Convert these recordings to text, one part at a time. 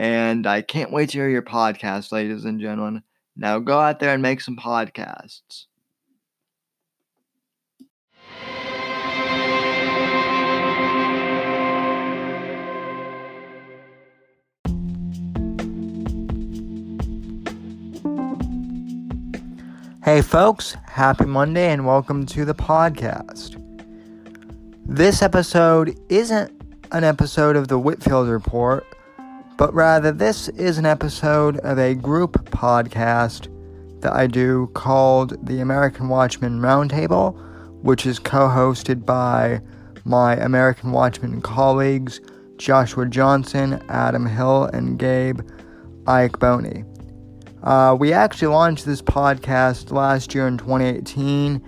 and I can't wait to hear your podcast, ladies and gentlemen. Now go out there and make some podcasts. Hey, folks, happy Monday and welcome to the podcast. This episode isn't an episode of the Whitfield Report but rather this is an episode of a group podcast that I do called the American Watchmen Roundtable, which is co hosted by my American Watchmen colleagues Joshua Johnson, Adam Hill, and Gabe Iacaboni. Uh, we actually launched this podcast last year in 2018,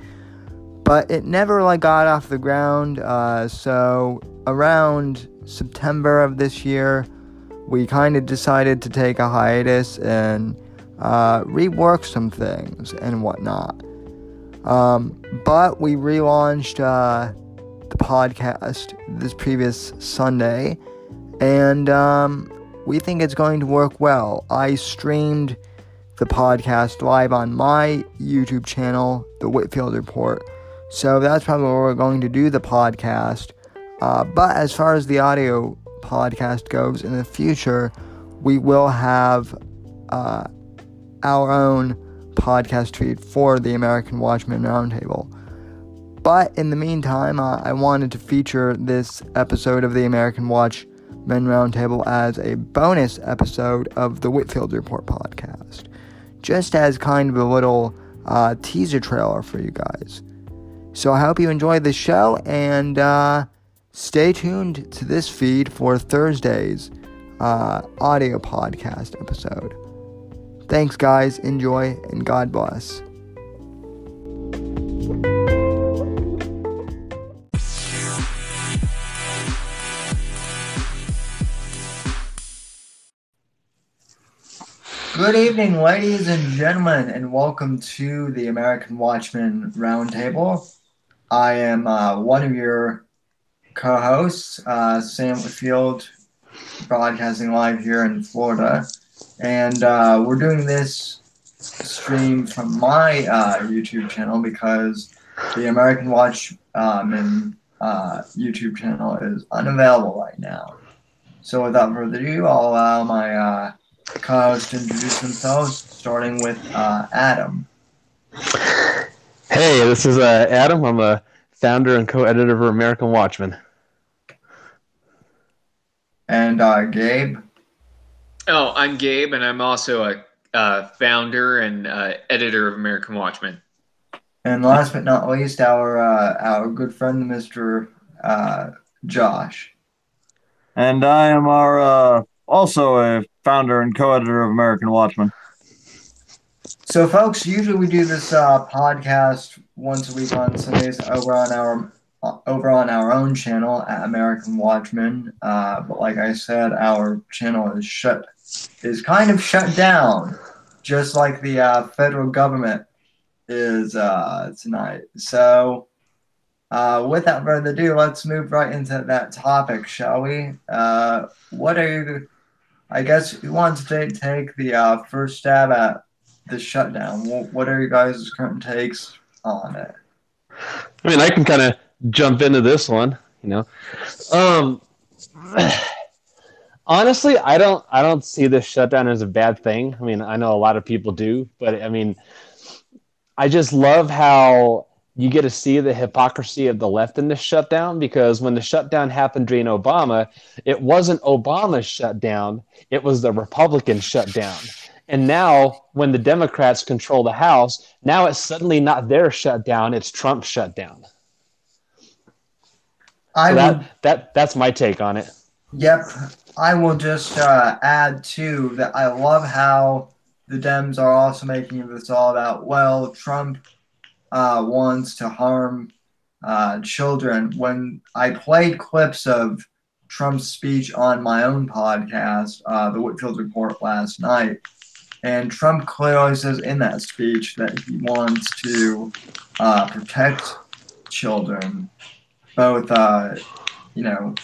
but it never like got off the ground. Uh, so around September of this year, we kind of decided to take a hiatus and uh, rework some things and whatnot. Um, but we relaunched uh, the podcast this previous Sunday, and um, we think it's going to work well. I streamed the podcast live on my YouTube channel, The Whitfield Report. So that's probably where we're going to do the podcast. Uh, but as far as the audio podcast goes in the future, we will have uh, our own podcast feed for the American Watchmen Roundtable. But in the meantime, uh, I wanted to feature this episode of the American Watchmen Roundtable as a bonus episode of the Whitfield Report podcast, just as kind of a little uh, teaser trailer for you guys. So I hope you enjoyed the show, and uh, Stay tuned to this feed for Thursday's uh, audio podcast episode. Thanks, guys. Enjoy and God bless. Good evening, ladies and gentlemen, and welcome to the American Watchmen Roundtable. I am uh, one of your co-hosts, uh, Sam Whitfield, broadcasting live here in Florida, and uh, we're doing this stream from my uh, YouTube channel because the American Watchmen um, uh, YouTube channel is unavailable right now. So without further ado, I'll allow my uh, co-hosts to introduce themselves, starting with uh, Adam. Hey, this is uh, Adam. I'm a founder and co-editor of American Watchmen. And uh, Gabe. Oh, I'm Gabe, and I'm also a uh, founder and uh, editor of American Watchmen. And last but not least, our uh, our good friend, Mr. Uh, Josh. And I am our uh, also a founder and co-editor of American Watchmen. So, folks, usually we do this uh, podcast once a week on Sundays over on our over on our own channel at American Watchmen. Uh, but like I said, our channel is shut is kind of shut down, just like the uh, federal government is uh, tonight. So. Uh, without further ado, let's move right into that topic, shall we? Uh, what are you? I guess who wants to take the uh, first stab at the shutdown? What, are you guys' current takes on it? I mean, I can kind of jump into this one. You know, um, honestly, I don't, I don't see this shutdown as a bad thing. I mean, I know a lot of people do, but I mean, I just love how you get to see the hypocrisy of the left in this shutdown because when the shutdown happened during Obama, it wasn't Obama's shutdown, it was the Republican shutdown. And now, when the Democrats control the House, now it's suddenly not their shutdown, it's Trump's shutdown. I So would, that, that that's my take on it. yep. I will just uh, add too that I love how the Dems are also making this all about well, Trump uh, wants to harm uh, children. When I played clips of Trump's speech on my own podcast, uh, the Whitfield Report, last night, and Trump clearly says in that speech that he wants to uh, protect children, both, uh, you know,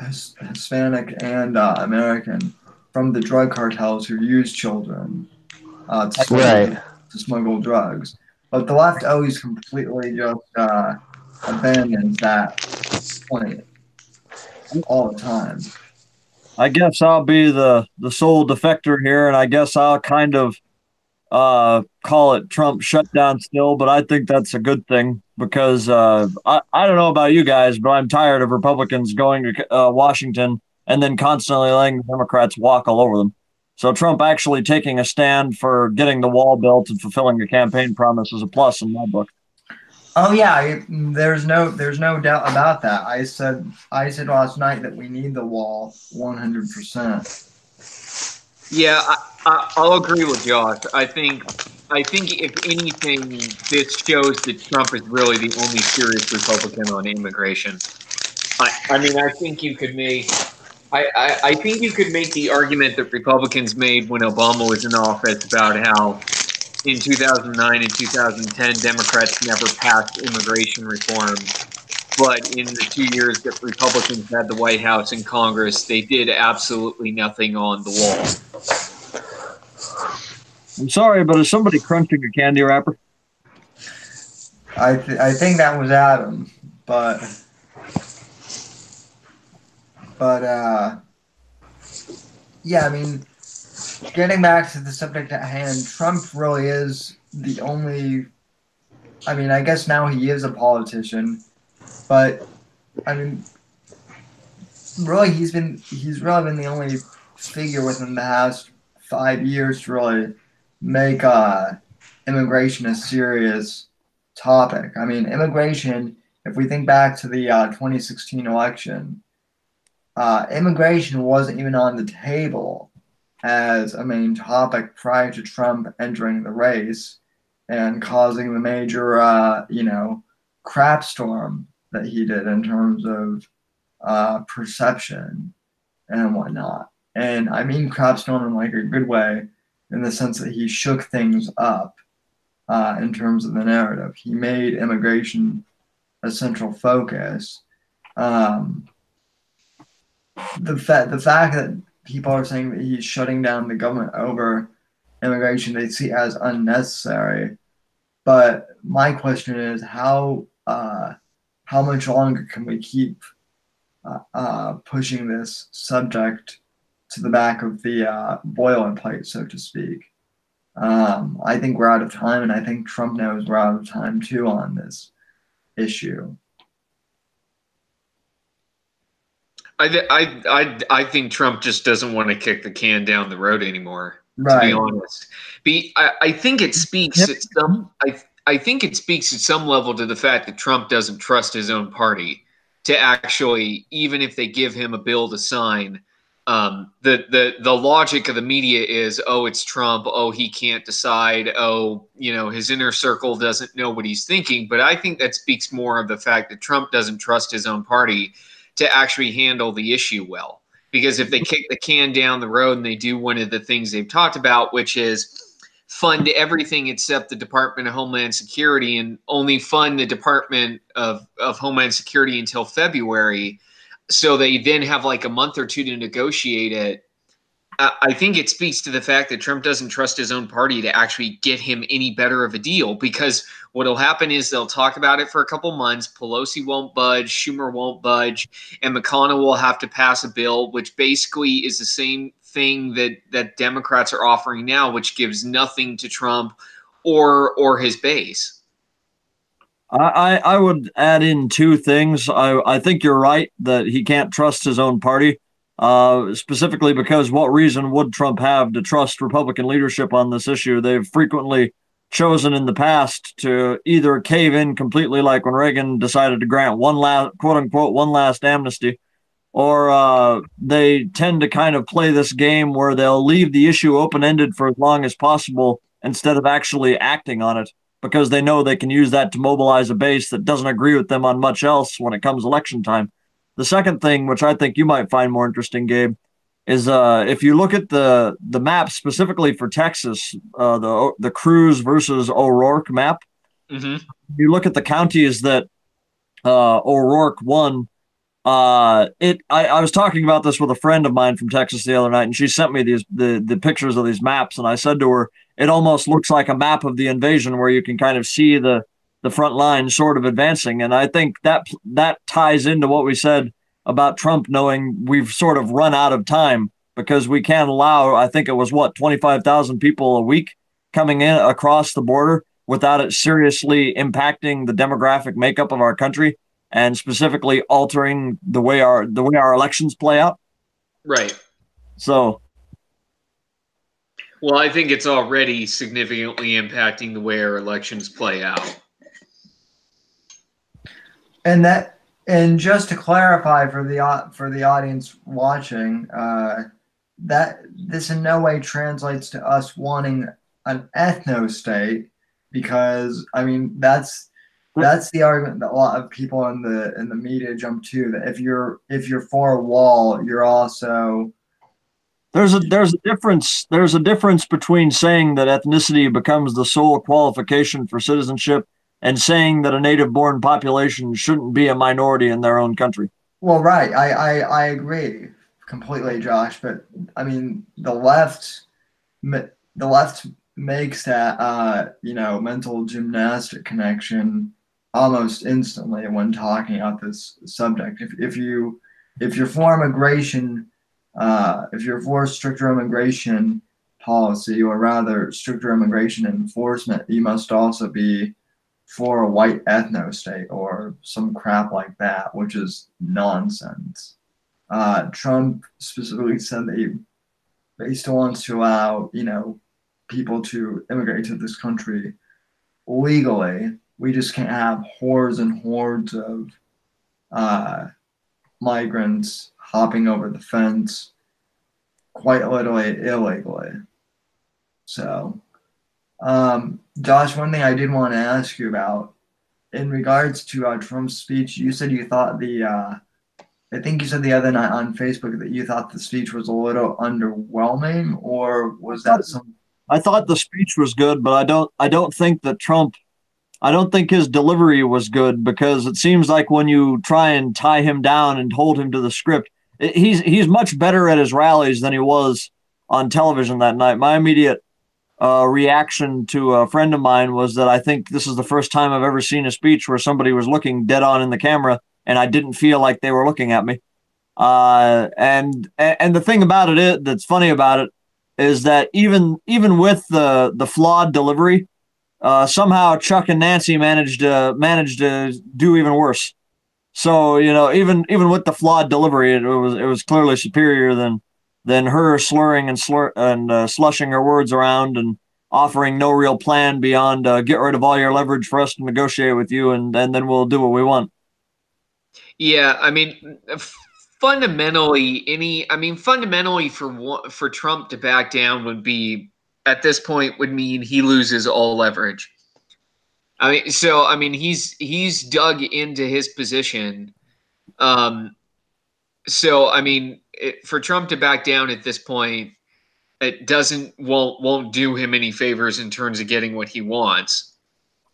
His- Hispanic and uh, American, from the drug cartels who use children uh, to, smuggle, Right. to smuggle drugs. But the left always completely just uh, abandons that point all the time. I guess I'll be the the sole defector here, and I guess I'll kind of uh, call it Trump shutdown still, but I think that's a good thing because uh, I I don't know about you guys, but I'm tired of Republicans going to uh, Washington and then constantly letting the Democrats walk all over them. So Trump actually taking a stand for getting the wall built and fulfilling a campaign promise is a plus in my book. Oh yeah, there's no there's no doubt about that. I said I said last night that we need the wall 100. percent Yeah, I, I, I'll agree with Josh. I think, I think if anything, this shows that Trump is really the only serious Republican on immigration. I, I mean, I think you could make, I, I, I think you could make the argument that Republicans made when Obama was in office about how in 2009 and 2010 Democrats never passed immigration reform. But in the two years that Republicans had the White House and Congress, they did absolutely nothing on the wall. I'm sorry, but is somebody crunching a candy wrapper? I th- I think that was Adam, but but uh, yeah. I mean, getting back to the subject at hand, Trump really is the only. I mean, I guess now he is a politician, but I mean, really, he's been he's really been the only figure within the past five years to really make uh, immigration a serious topic. I mean, immigration, if we think back to the uh, 2016 election, uh, immigration wasn't even on the table as a main topic prior to Trump entering the race and causing the major, uh, you know, crap storm that he did in terms of uh, perception and whatnot. And I mean crap storm in like a good way, in the sense that he shook things up uh, in terms of the narrative. He made immigration a central focus. Um, the fact the fact that people are saying that he's shutting down the government over immigration they see as unnecessary. But my question is how uh, how much longer can we keep uh, uh, pushing this subject to the back of the uh, boilerplate, so to speak? Um, I think we're out of time, and I think Trump knows we're out of time too on this issue. I, I, I, I think Trump just doesn't want to kick the can down the road anymore. To be honest, be I, I think it speaks at some I I think it speaks at some level to the fact that Trump doesn't trust his own party to actually even if they give him a bill to sign um, the the the logic of the media is oh it's Trump oh he can't decide oh you know his inner circle doesn't know what he's thinking but I think that speaks more of the fact that Trump doesn't trust his own party to actually handle the issue well because if they kick the can down the road and they do one of the things they've talked about which is fund everything except the Department of Homeland Security and only fund the Department of, of Homeland Security until February. So they then have like a month or two to negotiate it. I think it speaks to the fact that Trump doesn't trust his own party to actually get him any better of a deal because what'll happen is they'll talk about it for a couple months. Pelosi won't budge, Schumer won't budge, and McConnell will have to pass a bill, which basically is the same thing that that Democrats are offering now, which gives nothing to Trump or or his base. I, I would add in two things. I, I think you're right that he can't trust his own party, uh, specifically because what reason would Trump have to trust Republican leadership on this issue? They've frequently chosen in the past to either cave in completely, like when Reagan decided to grant one last, quote unquote, one last amnesty, or uh, they tend to kind of play this game where they'll leave the issue open ended for as long as possible instead of actually acting on it because they know they can use that to mobilize a base that doesn't agree with them on much else when it comes election time. The second thing, which I think you might find more interesting, Gabe, is uh, if you look at the the map specifically for Texas, uh, the the Cruz versus O'Rourke map. Mm-hmm. You look at the counties that uh, O'Rourke won uh it I, I was talking about this with a friend of mine from texas the other night and she sent me these the the pictures of these maps and i said to her it almost looks like a map of the invasion where you can kind of see the the front line sort of advancing and i think that that ties into what we said about trump knowing we've sort of run out of time because we can't allow i think it was what 25000 people a week coming in across the border without it seriously impacting the demographic makeup of our country and specifically altering the way our the way our elections play out. Right. So well, I think it's already significantly impacting the way our elections play out. And that and just to clarify for the for the audience watching, uh, that this in no way translates to us wanting an ethno state because I mean that's that's the argument that a lot of people in the in the media jump to that if you're if you're for a wall, you're also there's a there's a difference there's a difference between saying that ethnicity becomes the sole qualification for citizenship and saying that a native born population shouldn't be a minority in their own country. Well, right. I, I, I agree completely, Josh. But I mean, the left, the left makes that, uh, you know, mental gymnastic connection almost instantly when talking about this subject. If, if you if you're for immigration, uh, if you're for stricter immigration policy, or rather stricter immigration enforcement, you must also be for a white ethno state or some crap like that, which is nonsense. Uh, Trump specifically said that he, he still wants to allow, you know, people to immigrate to this country legally we just can't have hordes and hordes of uh, migrants hopping over the fence quite literally illegally. So, um, Josh, one thing I did want to ask you about in regards to uh, Trump's speech, you said you thought the, uh, I think you said the other night on Facebook that you thought the speech was a little underwhelming, or was that some? I thought the speech was good, but I don't, I don't think that Trump I don't think his delivery was good because it seems like when you try and tie him down and hold him to the script, he's he's much better at his rallies than he was on television that night. My immediate uh, reaction to a friend of mine was that I think this is the first time I've ever seen a speech where somebody was looking dead on in the camera and I didn't feel like they were looking at me. Uh, and and the thing about it is, that's funny about it is that even even with the the flawed delivery, uh, somehow Chuck and Nancy managed to managed to do even worse. So you know, even even with the flawed delivery, it, was it was clearly superior than than her slurring and slur and uh, slushing her words around and offering no real plan beyond uh, get rid of all your leverage for us to negotiate with you, and and then we'll do what we want. Yeah, I mean, fundamentally, any I mean, fundamentally for for Trump to back down would be at this point would mean he loses all leverage. I mean, so I mean, he's he's dug into his position. Um, so I mean, it, for Trump to back down at this point, it doesn't won't won't do him any favors in terms of getting what he wants.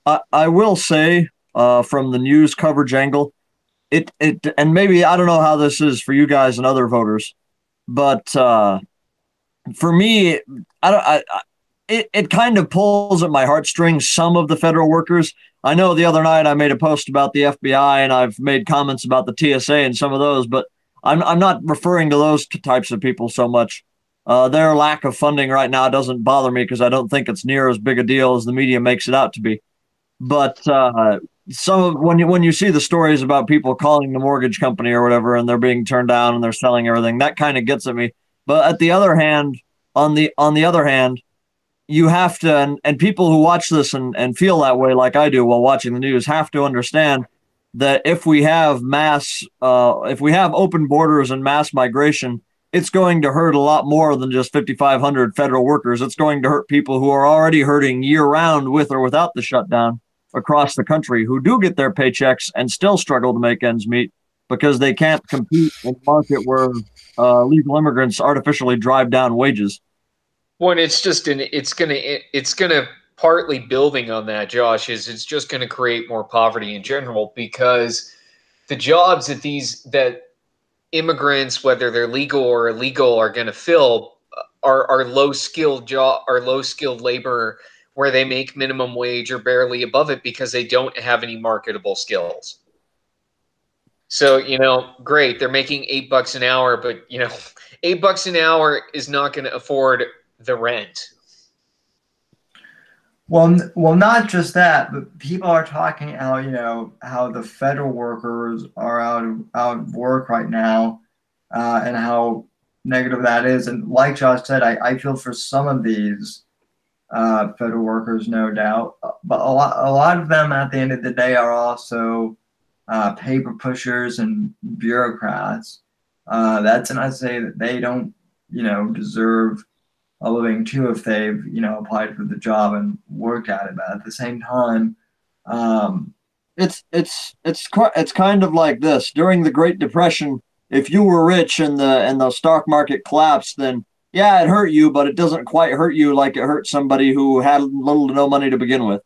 I, I will say, uh, from the news coverage angle, it it and maybe I don't know how this is for you guys and other voters, but uh, for me, I don't. I, I, it, it kind of pulls at my heartstrings some of the federal workers. I know the other night I made a post about the FBI and I've made comments about the TSA and some of those, but I'm I'm not referring to those types of people so much. Uh, their lack of funding right now doesn't bother me because I don't think it's near as big a deal as the media makes it out to be. But uh, some when you when you see the stories about people calling the mortgage company or whatever and they're being turned down and they're selling everything, that kind of gets at me. But at the other hand, on the on the other hand, you have to and, and people who watch this and, and feel that way like I do while watching the news have to understand that if we have mass uh, if we have open borders and mass migration, it's going to hurt a lot more than just 5,500 federal workers. It's going to hurt people who are already hurting year round with or without the shutdown across the country who do get their paychecks and still struggle to make ends meet because they can't compete in a market where uh, legal immigrants artificially drive down wages. Well, it's just an it's gonna it's gonna partly building on that, Josh, is it's just gonna create more poverty in general because the jobs that these that immigrants, whether they're legal or illegal, are gonna fill uh, are are low skilled job are low skilled labor where they make minimum wage or barely above it because they don't have any marketable skills. So, you know, great, they're making eight bucks an hour, but, you know, eight bucks an hour is not going to afford the rent. Well, well, not just that, but people are talking how you know how the federal workers are out of out of work right now, uh, and how negative that is. And like Josh said, I, I feel for some of these uh, federal workers, no doubt. But a lot, a lot of them at the end of the day are also uh, paper pushers and bureaucrats. Uh, that's not to say that they don't, you know, deserve a living too if they've, you know, applied for the job and worked at it. But at the same time, um, it's it's it's it's kind of like this during the Great Depression. If you were rich and the and the stock market collapsed, then yeah, it hurt you, but it doesn't quite hurt you like it hurt somebody who had little to no money to begin with.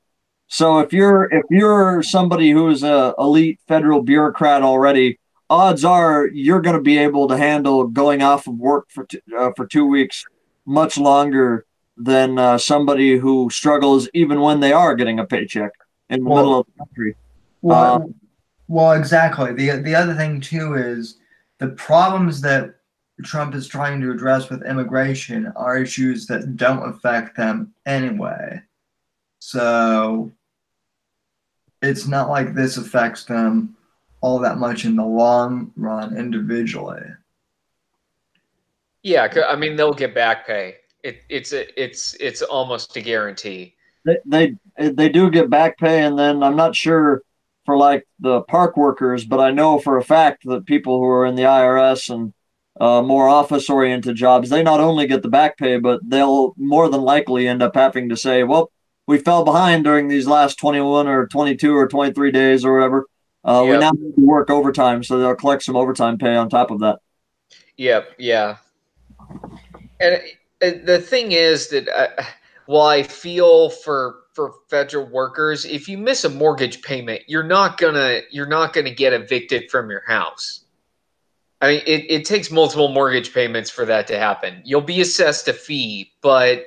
So if you're if you're somebody who's a elite federal bureaucrat already, odds are you're going to be able to handle going off of work for uh, for two weeks much longer than uh, somebody who struggles even when they are getting a paycheck in the well, middle of the country. Well, uh, well, exactly. the The other thing too is the problems that Trump is trying to address with immigration are issues that don't affect them anyway. So it's not like this affects them all that much in the long run individually. Yeah, I mean they'll get back pay. It, it's a, it's it's almost a guarantee. They, they they do get back pay, and then I'm not sure for like the park workers, but I know for a fact that people who are in the IRS and uh, more office oriented jobs, they not only get the back pay, but they'll more than likely end up having to say, well, we fell behind during these last 21 or 22 or 23 days or whatever. Uh, yep. We now work overtime, so they'll collect some overtime pay on top of that. Yep, yeah. And the thing is that uh, while I feel for for federal workers, if you miss a mortgage payment, you're not gonna you're not gonna get evicted from your house. I mean, it, it takes multiple mortgage payments for that to happen. You'll be assessed a fee, but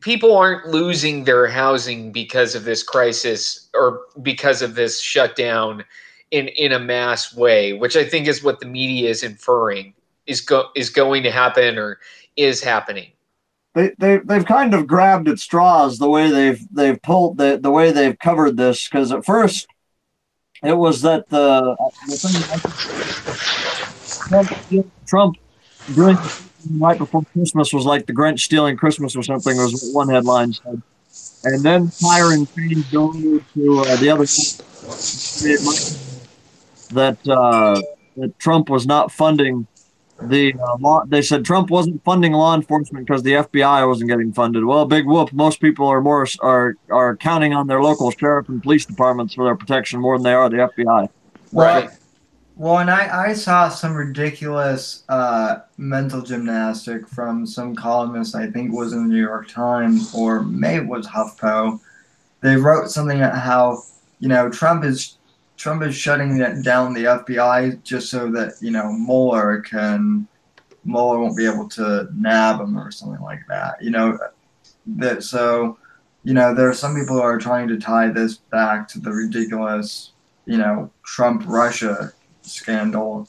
people aren't losing their housing because of this crisis or because of this shutdown in in a mass way, which I think is what the media is inferring is go is going to happen or is happening. They, they they've kind of grabbed at straws the way they've they've pulled the the way they've covered this because at first it was that the, the Trump, right before Christmas was like the Grinch stealing Christmas or something was what one headline said. And then Tyron changed over to uh, the other that uh, that Trump was not funding the uh, law. They said Trump wasn't funding law enforcement because the FBI wasn't getting funded. Well, big whoop. Most people are more are are counting on their local sheriff and police departments for their protection more than they are the FBI. Right. Well, and I, I saw some ridiculous uh, mental gymnastic from some columnist, I think was in the New York Times or maybe it was HuffPo. They wrote something about how, you know, Trump is Trump is shutting down the FBI just so that, you know, Mueller can Mueller won't be able to nab him or something like that. You know, that so, you know, there are some people who are trying to tie this back to the ridiculous, you know, Trump Russia scandal,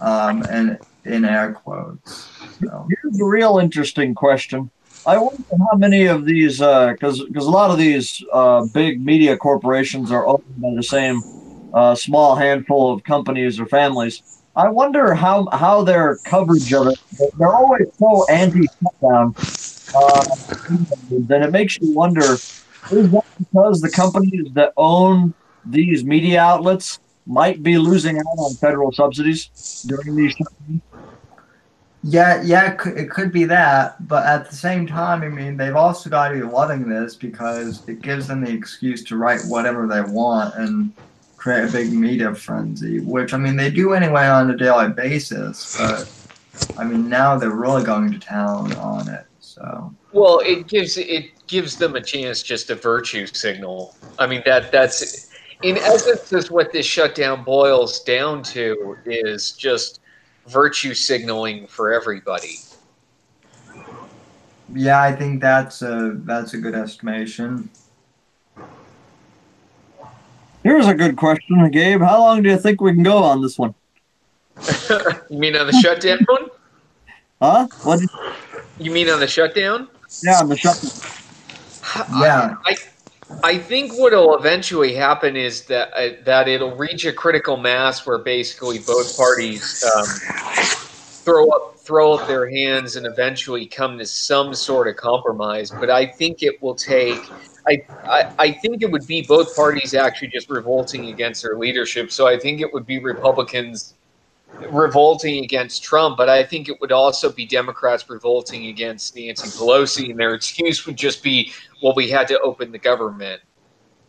um, and in air quotes. So. Here's a real interesting question. I wonder how many of these, because uh, because a lot of these uh, big media corporations are owned by the same uh, small handful of companies or families. I wonder how how their coverage of it. They're always so anti-shutdown. Uh, then it makes you wonder: is that because the companies that own these media outlets might be losing out on federal subsidies during these times? Yeah, yeah, it could be that, but at the same time, I mean, they've also got to be loving this because it gives them the excuse to write whatever they want and create a big media frenzy, which I mean they do anyway on a daily basis. But I mean, now they're really going to town on it. So well, it gives it gives them a chance just a virtue signal. I mean that that's in essence, is what this shutdown boils down to is just virtue signaling for everybody. Yeah, I think that's a that's a good estimation. Here's a good question, Gabe. How long do you think we can go on this one? you mean on the shutdown one? Huh? What? You... you mean on the shutdown? Yeah, on the shutdown. Yeah. I, I, I think what will eventually happen is that uh, that it'll reach a critical mass where basically both parties um, throw up throw up their hands and eventually come to some sort of compromise. But I think it will take. I, I, I think it would be both parties actually just revolting against their leadership. So I think it would be Republicans revolting against Trump, but I think it would also be Democrats revolting against Nancy Pelosi, and their excuse would just be, "Well, we had to open the government."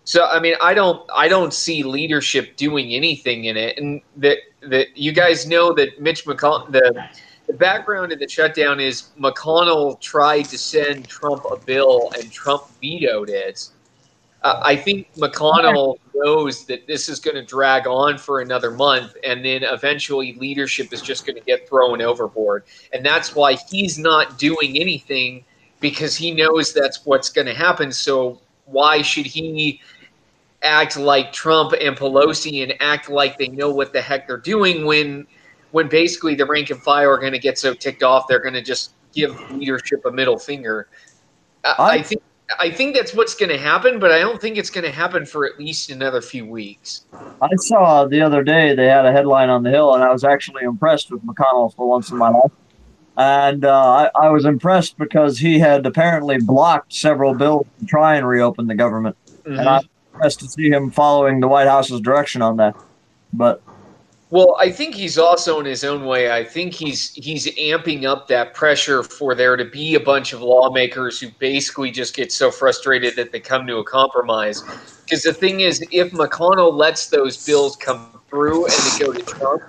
So, I mean, I don't, I don't see leadership doing anything in it, and that that you guys know that Mitch McConnell, the the background of the shutdown is McConnell tried to send Trump a bill, and Trump vetoed it. Uh, I think McConnell knows that this is going to drag on for another month, and then eventually leadership is just going to get thrown overboard. And that's why he's not doing anything because he knows that's what's going to happen. So why should he act like Trump and Pelosi and act like they know what the heck they're doing when when basically the rank and file are going to get so ticked off they're going to just give leadership a middle finger. I, I think I think that's what's going to happen, but I don't think it's going to happen for at least another few weeks. I saw the other day they had a headline on the Hill, and I was actually impressed with McConnell for once in my life. And uh, I, I, was impressed because he had apparently blocked several bills to try and reopen the government. Mm-hmm. And I'm impressed to see him following the White House's direction on that. But well, I think he's also in his own way. I think he's he's amping up that pressure for there to be a bunch of lawmakers who basically just get so frustrated that they come to a compromise. Because the thing is, if McConnell lets those bills come through and they go to Trump,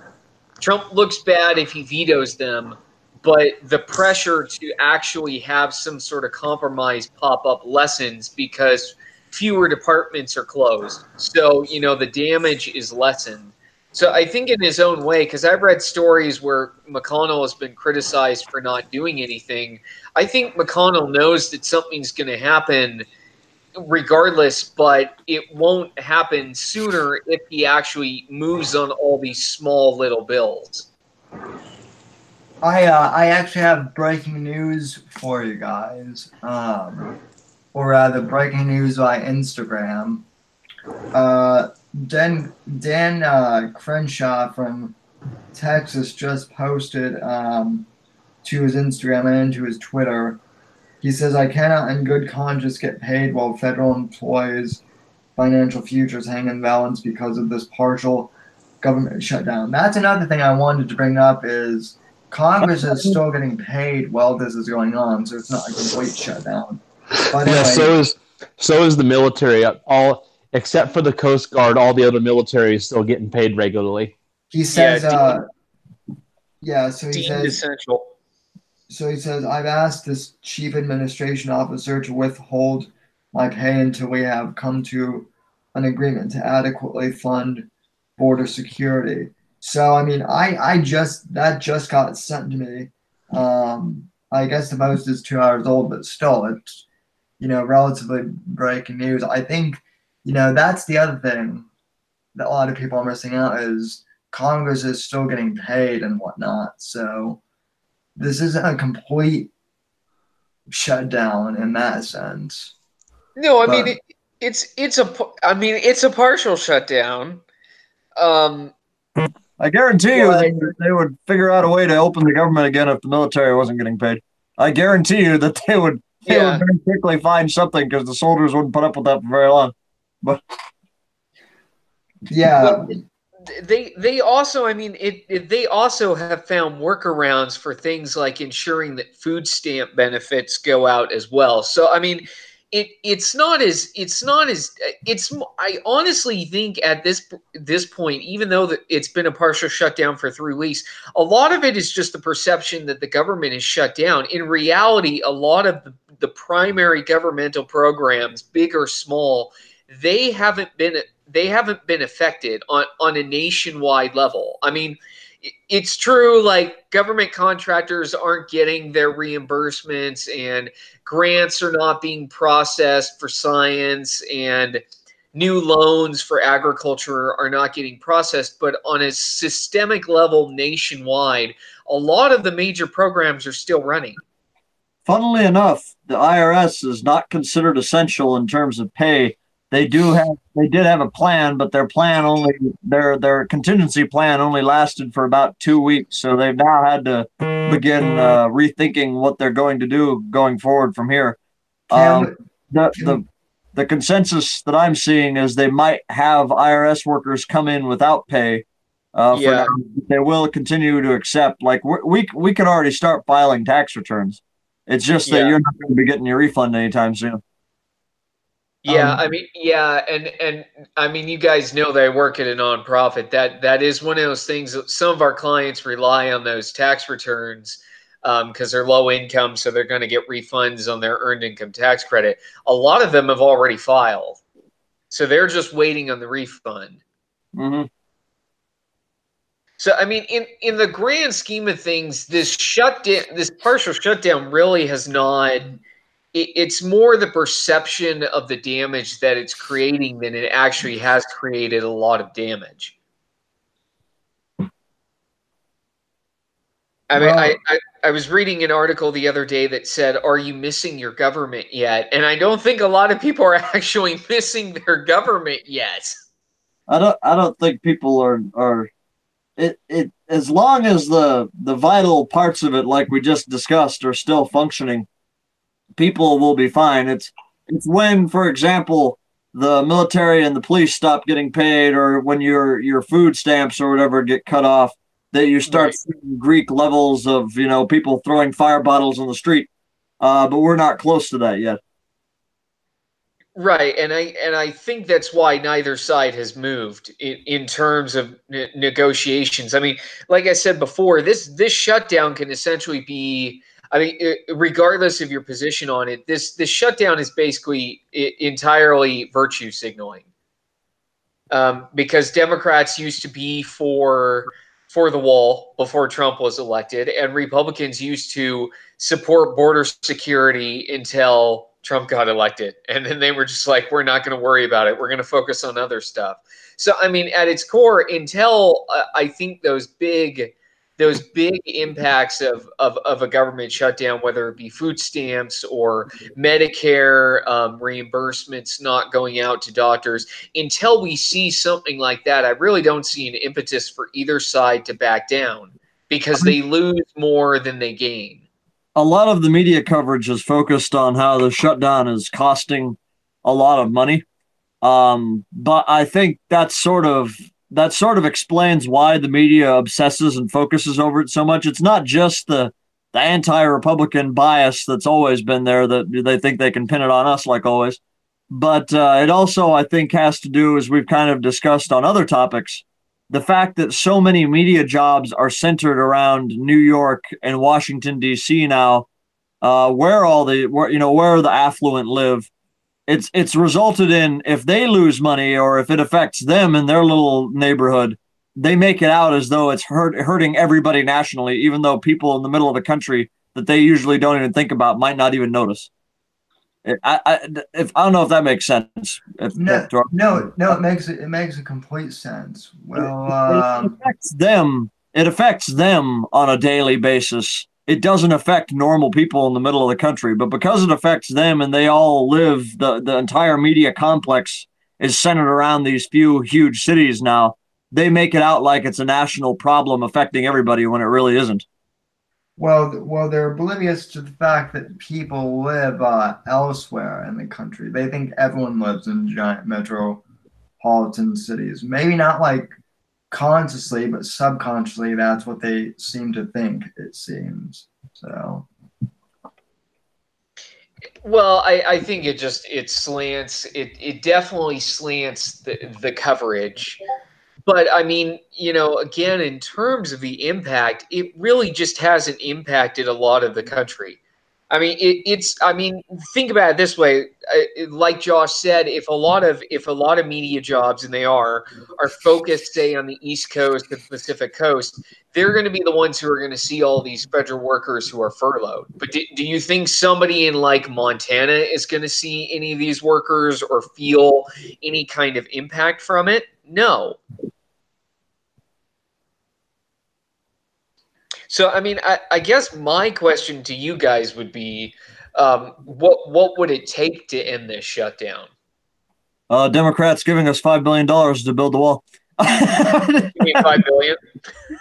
Trump looks bad if he vetoes them. But the pressure to actually have some sort of compromise pop up lessens because fewer departments are closed. So, you know, the damage is lessened. So I think in his own way, because I've read stories where McConnell has been criticized for not doing anything. I think McConnell knows that something's going to happen regardless, but it won't happen sooner if he actually moves on all these small little bills. I uh, I actually have breaking news for you guys, um, or rather, breaking news by Instagram. Uh, Dan Dan uh, Crenshaw from Texas just posted um, to his Instagram and to his Twitter. He says, "I cannot, in good conscience, get paid while federal employees' financial futures hang in balance because of this partial government shutdown. That's another thing I wanted to bring up is Congress is still getting paid while this is going on, so it's not a complete shutdown. But Yeah, anyway, so is so is the military. All except for the Coast Guard, all the other military is still getting paid regularly. he says, Yeah, uh, yeah, so he Deemed says, essential. so he says, I've asked this chief administration officer to withhold my pay until we have come to an agreement to adequately fund border security. So I mean, I I just that just got sent to me. Um, I guess the post is two hours old, but still, it's you know relatively breaking news. I think you know that's the other thing that a lot of people are missing out is Congress is still getting paid and whatnot. So this isn't a complete shutdown in that sense. No, I But- mean it, it's it's a I mean it's a partial shutdown. Um, I guarantee you they, they would figure out a way to open the government again if the military wasn't getting paid. I guarantee you that they would they Yeah. would very quickly find something because the soldiers wouldn't put up with that for very long. But Yeah, they they also I mean it, it they also have found workarounds for things like ensuring that food stamp benefits go out as well. So I mean it it's not as it's not as it's I honestly think at this this point even though that it's been a partial shutdown for 3 weeks a lot of it is just the perception that the government is shut down. In reality a lot of the, the primary governmental programs big or small they haven't been they haven't been affected on on a nationwide level. I mean, it's true like government contractors aren't getting their reimbursements and grants are not being processed for science and new loans for agriculture are not getting processed, but on a systemic level nationwide, a lot of the major programs are still running. Funnily enough, the IRS is not considered essential in terms of pay. They do have they did have a plan, but their plan only their their contingency plan only lasted for about two weeks. So they've now had to begin uh, rethinking what they're going to do going forward from here. Um, the the the consensus that I'm seeing is they might have IRS workers come in without pay. Uh, for Yeah. now. They will continue to accept. Like we we we can already start filing tax returns. It's just that Yeah. you're not going to be getting your refund anytime soon. Yeah, Um, I mean, yeah, and and I mean, you guys know that I work at a nonprofit. That that is one of those things. That some of our clients rely on those tax returns because they're low income, so they're going to get refunds on their earned income tax credit. A lot of them have already filed, so they're just waiting on the refund. hmm So I mean, in in the grand scheme of things, this shutdown, this partial shutdown, really has not. It, it's more the perception of the damage that it's creating than it actually has created a lot of damage. I mean, Well- I, I I was reading an article the other day that said, "Are you missing your government yet?" And I don't think a lot of people are actually missing their government yet. I don't I don't think people are are it it as long as the the vital parts of it, like we just discussed, are still functioning, people will be fine. It's it's when, for example, the military and the police stop getting paid, or when your your food stamps or whatever get cut off, that you start Right. seeing Greek levels of you know people throwing fire bottles on the street. Uh, but we're not close to that yet. Right, and I and I think that's why neither side has moved in, in terms of ne- negotiations. I mean, like I said before, this this shutdown can essentially be. I mean, regardless of your position on it, this this shutdown is basically i- entirely virtue signaling. Um, because Democrats used to be for for the wall before Trump was elected, and Republicans used to support border security until Trump got elected. And then they were just like, we're not going to worry about it. We're going to focus on other stuff. So, I mean, at its core, until uh, I think those big, those big impacts of, of, of a government shutdown, whether it be food stamps or Medicare um, reimbursements not going out to doctors, until we see something like that, I really don't see an impetus for either side to back down because they lose more than they gain. A lot of the media coverage is focused on how the shutdown is costing a lot of money. Um, but I think that's sort of that sort of explains why the media obsesses and focuses over it so much. It's not just the the anti-Republican bias that's always been there that they think they can pin it on us like always. But uh, it also, I think, has to do, as we've kind of discussed on other topics, the fact that so many media jobs are centered around New York and Washington D.C. now, uh, where all the where you know where the affluent live. It's it's resulted in if they lose money or if it affects them in their little neighborhood, they make it out as though it's hurt, hurting everybody nationally, even though people in the middle of the country that they usually don't even think about might not even notice. I, I, if, I don't know if that makes sense. If, no, no, no, it makes it, it makes a complete sense. Well, um, it affects them. It affects them on a daily basis. It doesn't affect normal people in the middle of the country, but because it affects them and they all live, the, the entire media complex is centered around these few huge cities now they make it out like it's a national problem affecting everybody when it really isn't. Well, well, they're oblivious to the fact that people live uh, elsewhere in the country. They think everyone lives in giant metropolitan cities. Maybe not like consciously, but subconsciously, that's what they seem to think. It seems so. Well, I, I think it just it slants it it definitely slants the the coverage but I mean, you know, again, in terms of the impact, it really just hasn't impacted a lot of the country. I mean, it, it's. I mean, think about it this way. Uh, like Josh said, if a lot of if a lot of media jobs, and they are, are focused, say, on the East Coast and Pacific Coast, they're going to be the ones who are going to see all these federal workers who are furloughed. But do, do you think somebody in like Montana is going to see any of these workers or feel any kind of impact from it? No. So, I mean, I, I guess my question to you guys would be, um, what what would it take to end this shutdown? Uh, Democrats giving us five billion dollars to build the wall. you mean five billion?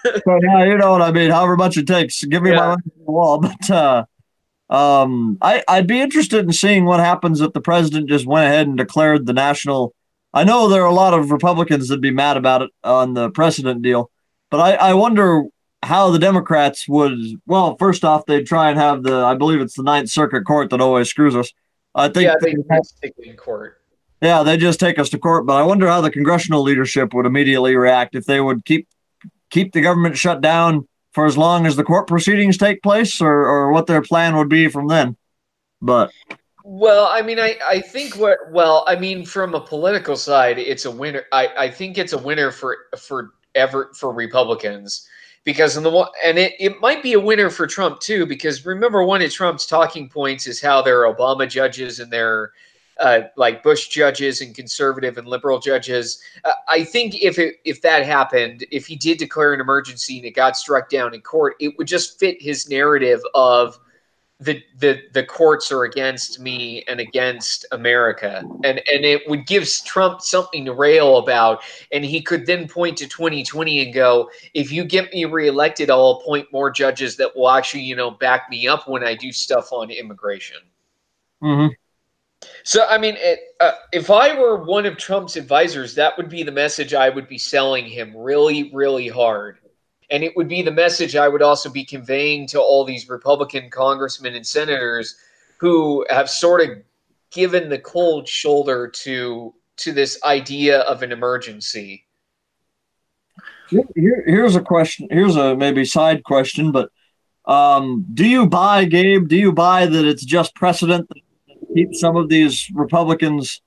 yeah, you know what I mean. However much it takes, give me yeah. my money the wall. But uh, um, I I'd be interested in seeing what happens if the president just went ahead and declared the national. I know there are a lot of Republicans that'd be mad about it on the precedent deal, but I I wonder how the Democrats would. Well, first off, they'd try and have the. I believe it's the Ninth Circuit Court that always screws us. I think. Yeah, they, they take in court. Yeah, they just take us to court. But I wonder how the congressional leadership would immediately react if they would keep keep the government shut down for as long as the court proceedings take place, or or what their plan would be from then. But well, I mean, I, I think what well, I mean, from a political side, it's a winner. I, I think it's a winner for for ever for Republicans because in the and it, it might be a winner for Trump too because remember one of Trump's talking points is how there are Obama judges and there uh, like Bush judges and conservative and liberal judges. Uh, I think if it, if that happened, if he did declare an emergency and it got struck down in court, it would just fit his narrative of the the the courts are against me and against America, and and it would give Trump something to rail about, and he could then point to 2020 and go, if you get me reelected, I'll appoint more judges that will actually you know back me up when I do stuff on immigration. Mm-hmm. So I mean, it, uh, if I were one of Trump's advisors, that would be the message I would be selling him really, really hard and it would be the message I would also be conveying to all these Republican congressmen and senators who have sort of given the cold shoulder to to this idea of an emergency. Here, here's a question. Here's a maybe side question, but um, do you buy, Gabe? Do you buy that it's just precedent that keeps some of these Republicans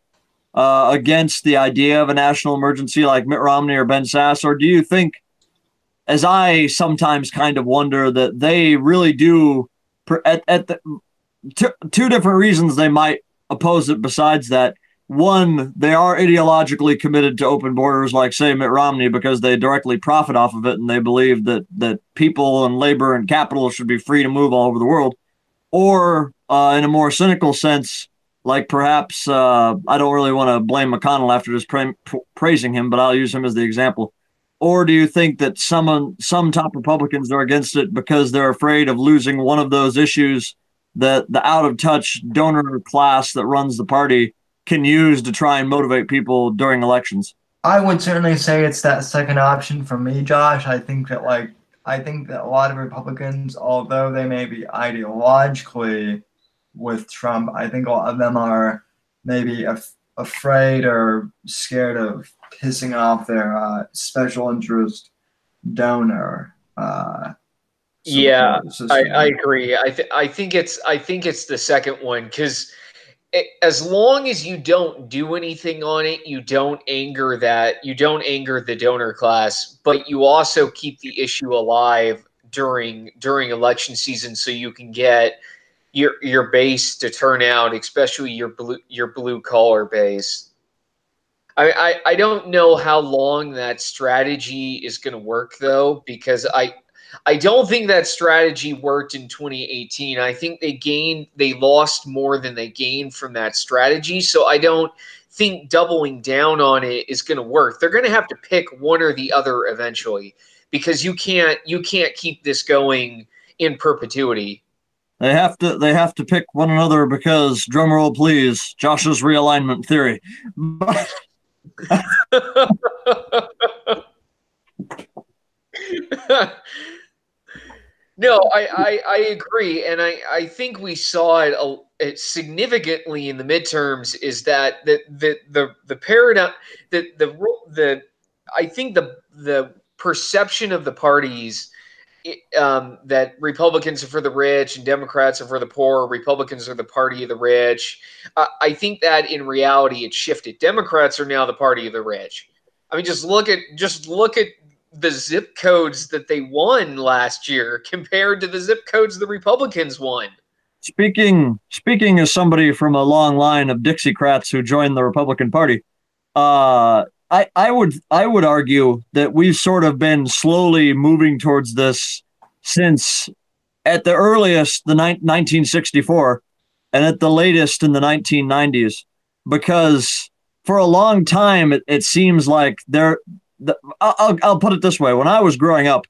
uh, against the idea of a national emergency, like Mitt Romney or Ben Sasse, or do you think? As I sometimes kind of wonder that they really do at, at the t- two different reasons they might oppose it besides that. One they are ideologically committed to open borders like say Mitt Romney because they directly profit off of it and they believe that that people and labor and capital should be free to move all over the world. Or uh, in a more cynical sense like perhaps uh, I don't really want to blame McConnell after just pra- praising him but I'll use him as the example or do you think that some uh, some top Republicans are against it because they're afraid of losing one of those issues that the out of touch donor class that runs the party can use to try and motivate people during elections? I would certainly say it's that second option for me, Josh. I think that like I think that a lot of Republicans, although they may be ideologically with Trump, I think a lot of them are maybe af- afraid or scared of pissing off their uh, special interest donor. Uh, yeah, I, I agree. I th- I think it's I think it's the second one because as long as you don't do anything on it, you don't anger that you don't anger the donor class, but you also keep the issue alive during during election season, so you can get your your base to turn out, especially your blue your blue collar base. I, I, I don't know how long that strategy is going to work though, because I I don't think that strategy worked in 2018. I think they gained, they lost more than they gained from that strategy. So I don't think doubling down on it is going to work. They're going to have to pick one or the other eventually because you can't you can't keep this going in perpetuity. They have to they have to pick one another because drumroll please, Josh's realignment theory. No, I, I, I, agree, and I, I think we saw it, a, it significantly in the midterms. Is that the the the, the paradigm the the the I think the the perception of the parties um, that Republicans are for the rich and Democrats are for the poor. Republicans are the party of the rich. Uh, I think that in reality it shifted. Democrats are now the party of the rich. I mean, just look at just look at the zip codes that they won last year compared to the zip codes the Republicans won. Speaking speaking as somebody from a long line of Dixiecrats who joined the Republican Party, uh, I, I would I would argue that we've sort of been slowly moving towards this since at the earliest the ni- 1964 and at the latest in the 1990s because for a long time it, it seems like there the, I'll, I'll put it this way: when I was growing up,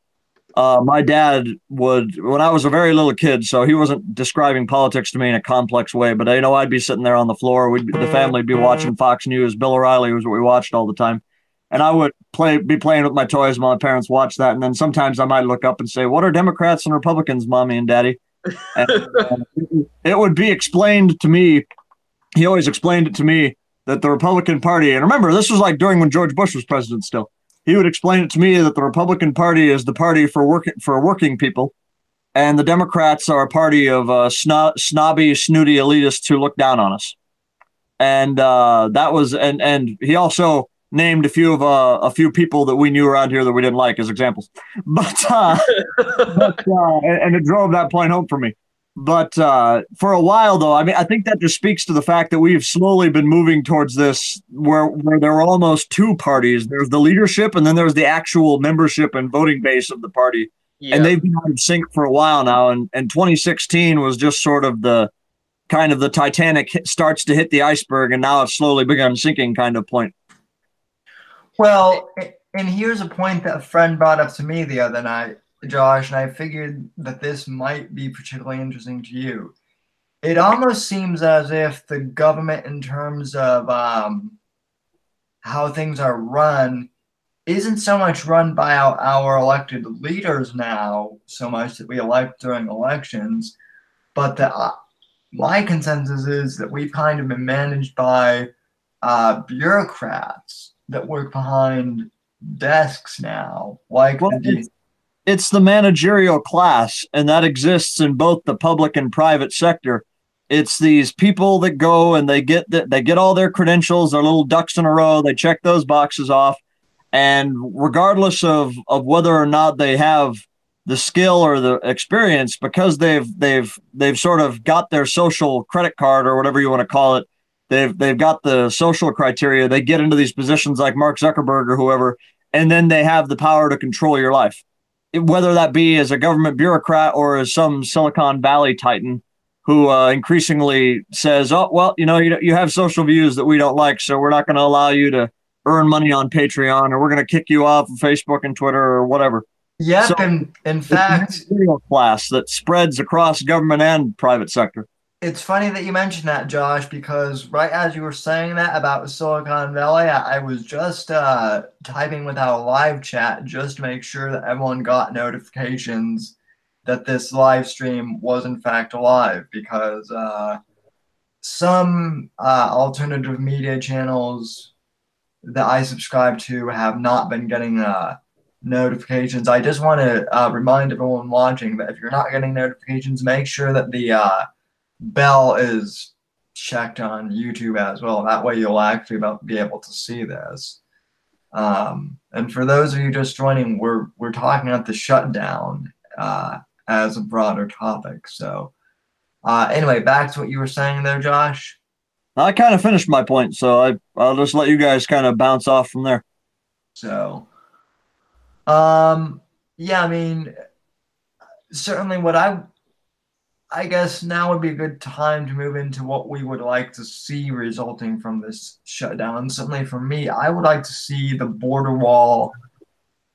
uh, my dad would, when I was a very little kid, so he wasn't describing politics to me in a complex way, but you know, I'd be sitting there on the floor. We'd the family would be watching Fox News. Bill O'Reilly was what we watched all the time, and I would play, be playing with my toys while my parents watched that. And then sometimes I might look up and say, "What are Democrats and Republicans, mommy and daddy?" And, uh, it would be explained to me. He always explained it to me that the Republican Party, and remember, this was like during when George Bush was president still he would explain it to me that the Republican Party is the party for working for working people, and the Democrats are a party of uh, snob, snobby, snooty elitists who look down on us. And uh, that was and and he also named a few of uh, a few people that we knew around here that we didn't like as examples. But, uh, but uh, and it drove that point home for me. But uh, for a while, though, I mean, I think that just speaks to the fact that we've slowly been moving towards this, where where there are almost two parties. There's the leadership, and then there's the actual membership and voting base of the party. Yeah. And they've been out of sync for a while now. And, and 2016 was just sort of the kind of the Titanic starts to hit the iceberg, and now it's slowly begun sinking kind of point. Well, and here's a point that a friend brought up to me the other night Josh, and I figured that this might be particularly interesting to you. It almost seems as if the government, in terms of um, how things are run, isn't so much run by our, our elected leaders now, so much that we elect during elections, but that uh, my consensus is that we've kind of been managed by uh, bureaucrats that work behind desks now, like well, the it's the managerial class, and that exists in both the public and private sector. It's these people that go and they get the, they get all their credentials, their little ducks in a row. They check those boxes off, and regardless of of whether or not they have the skill or the experience, because they've they've they've sort of got their social credit card or whatever you want to call it, they've they've got the social criteria. They get into these positions like Mark Zuckerberg or whoever, and then they have the power to control your life whether that be as a government bureaucrat or as some Silicon Valley titan who uh, increasingly says, "Oh, well, you know, you, you have social views that we don't like, so we're not going to allow you to earn money on Patreon, or we're going to kick you off of Facebook and Twitter or whatever." Yep, so and in fact, class that spreads across government and private sector. It's funny that you mentioned that, Josh, because right as you were saying that about Silicon Valley, I, I was just uh, typing with our live chat just to make sure that everyone got notifications that this live stream was in fact live because uh, some uh, alternative media channels that I subscribe to have not been getting uh, notifications. I just want to uh, remind everyone watching that if you're not getting notifications, make sure that the uh, bell is checked on YouTube as well. That way you'll actually be able to see this. Um, and for those of you just joining, we're we're talking about the shutdown uh, as a broader topic. So uh, anyway, back to what you were saying there, Josh. I kind of finished my point, so I I'll just let you guys kind of bounce off from there. So, um, yeah, I mean, certainly what I I guess now would be a good time to move into what we would like to see resulting from this shutdown. Certainly for me, I would like to see the border wall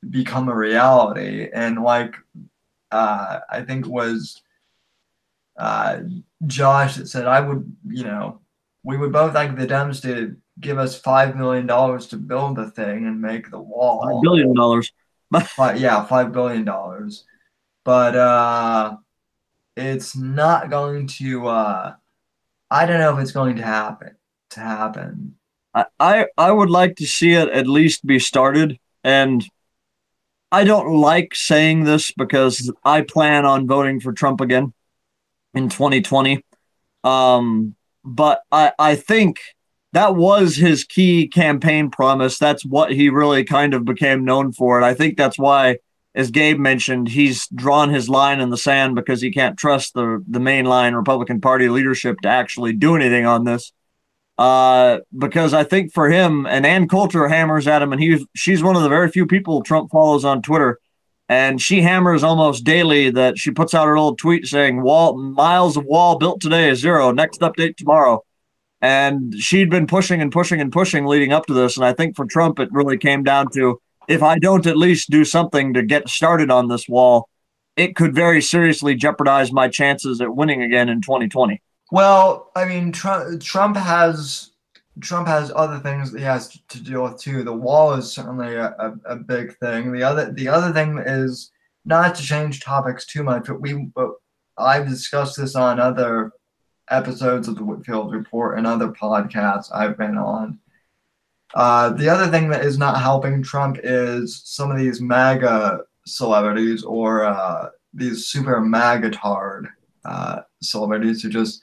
become a reality. And like uh, I think it was uh, Josh that said, I would, you know, we would both like the Dems to give us $5 million to build the thing and make the wall. $5 billion. yeah, $5 billion. But, uh, it's not going to uh I don't know if it's going to happen to happen. I, I I would like to see it at least be started and I don't like saying this because I plan on voting for Trump again in 2020. Um but I I think that was his key campaign promise. That's what he really kind of became known for and I think that's why as Gabe mentioned, he's drawn his line in the sand because he can't trust the the mainline Republican Party leadership to actually do anything on this. Uh, because I think for him, and Ann Coulter hammers at him, and he she's one of the very few people Trump follows on Twitter, and she hammers almost daily that she puts out her old tweet saying "wall miles of wall built today is zero. Next update tomorrow." And she'd been pushing and pushing and pushing leading up to this, and I think for Trump it really came down to if I don't at least do something to get started on this wall, it could very seriously jeopardize my chances at winning again in 2020. Well, I mean, Trump, Trump has Trump has other things that he has to deal with too. The wall is certainly a, a, a, big thing. The other the other thing is not to change topics too much, but we but I've discussed this on other episodes of the Whitfield Report and other podcasts I've been on. Uh, the other thing that is not helping Trump is some of these MAGA celebrities or uh, these super MAGA-tard uh, celebrities who just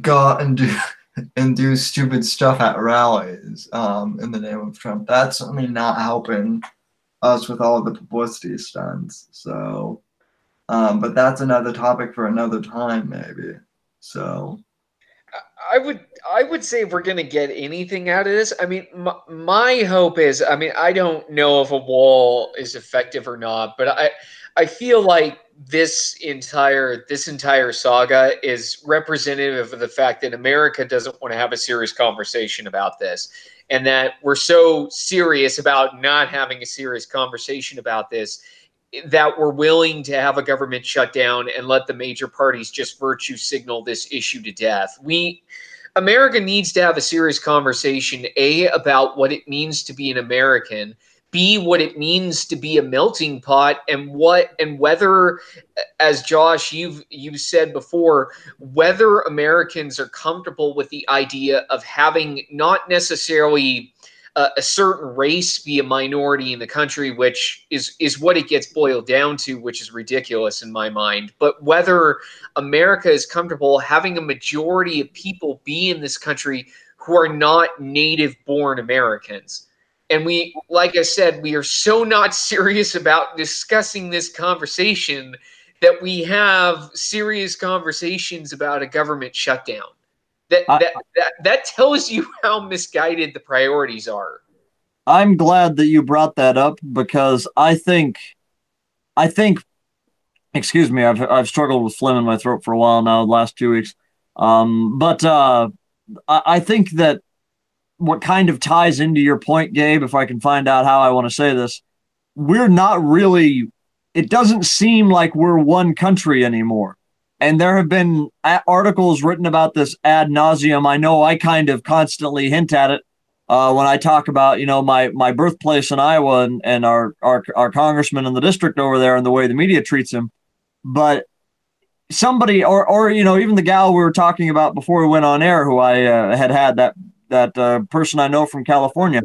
go and do and do stupid stuff at rallies um, in the name of Trump. That's certainly not helping us with all of the publicity stunts. So, um, but that's another topic for another time, maybe. So, I would I would say if we're going to get anything out of this, I mean, my, my, hope is, I mean, I don't know if a wall is effective or not, but I, I feel like this entire this entire saga is representative of the fact that America doesn't want to have a serious conversation about this, and that we're so serious about not having a serious conversation about this that we're willing to have a government shutdown and let the major parties just virtue signal this issue to death. We America needs to have a serious conversation a about what it means to be an American, b what it means to be a melting pot and what and whether as Josh you've you've said before whether Americans are comfortable with the idea of having not necessarily a, certain race be a minority in the country, which is is what it gets boiled down to, which is ridiculous in my mind. But whether America is comfortable having a majority of people be in this country who are not native born Americans. And we, like I said, we are so not serious about discussing this conversation that we have serious conversations about a government shutdown. That, I, that, that, that tells you how misguided the priorities are. I'm glad that you brought that up because I think, I think, excuse me, I've, I've struggled with phlegm in my throat for a while now, the last two weeks. Um, but uh, I, I think that what kind of ties into your point, Gabe, if I can find out how I want to say this, we're not really, it doesn't seem like we're one country anymore. And there have been articles written about this ad nauseum. I know I kind of constantly hint at it uh, when I talk about you know my my birthplace in Iowa and, and our, our our congressman in the district over there and the way the media treats him. But somebody or or you know even the gal we were talking about before we went on air, who I uh, had had that that uh, person I know from California.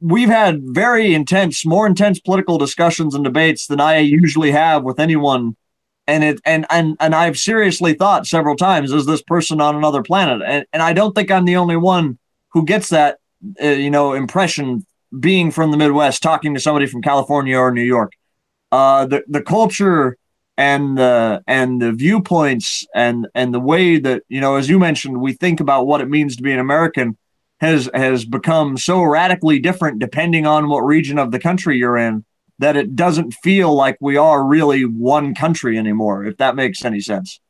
We've had very intense, more intense political discussions and debates than I usually have with anyone and it and and and I've seriously thought several times, is this person on another planet? And and I don't think I'm the only one who gets that uh, you know impression being from the Midwest, talking to somebody from California or New York. Uh, the the culture and the and the viewpoints and and the way that you know, as you mentioned, we think about what it means to be an American has has become so radically different depending on what region of the country you're in that it doesn't feel like we are really one country anymore. If that makes any sense.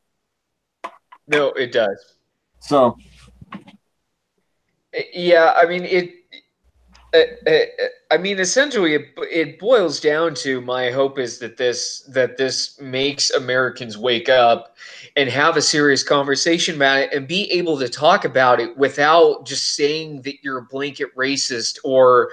No, it does. So yeah, I mean it. Uh, uh, I mean, essentially, it, it boils down to my hope is that this that this makes Americans wake up and have a serious conversation about it and be able to talk about it without just saying that you're a blanket racist or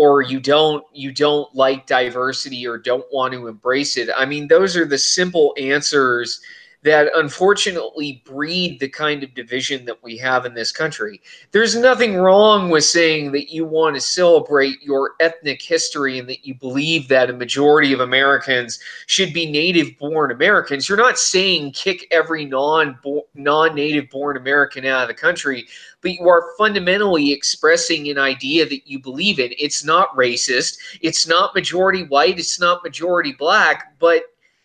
or you don't you don't like diversity or don't want to embrace it. I mean, those are the simple answers that unfortunately breed the kind of division that we have in this country. There's nothing wrong with saying that you want to celebrate your ethnic history and that you believe that a majority of Americans should be native born Americans. You're not saying kick every non non native born American out of the country, but you are fundamentally expressing an idea that you believe in. It's not racist, it's not majority white, it's not majority black, but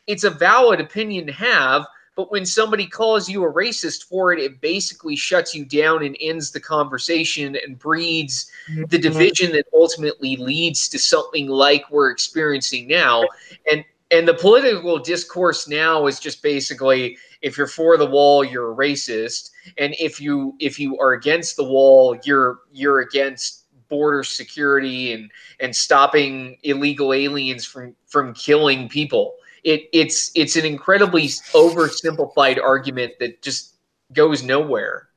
it's a valid opinion to have but when somebody calls you a racist for it, it basically shuts you down and ends the conversation and breeds the mm-hmm. division that ultimately leads to something like we're experiencing now. And and the political discourse now is just basically if you're for the wall, you're a racist, and if you if you are against the wall, you're you're against border security and and stopping illegal aliens from from killing people it it's it's an incredibly oversimplified argument that just goes nowhere.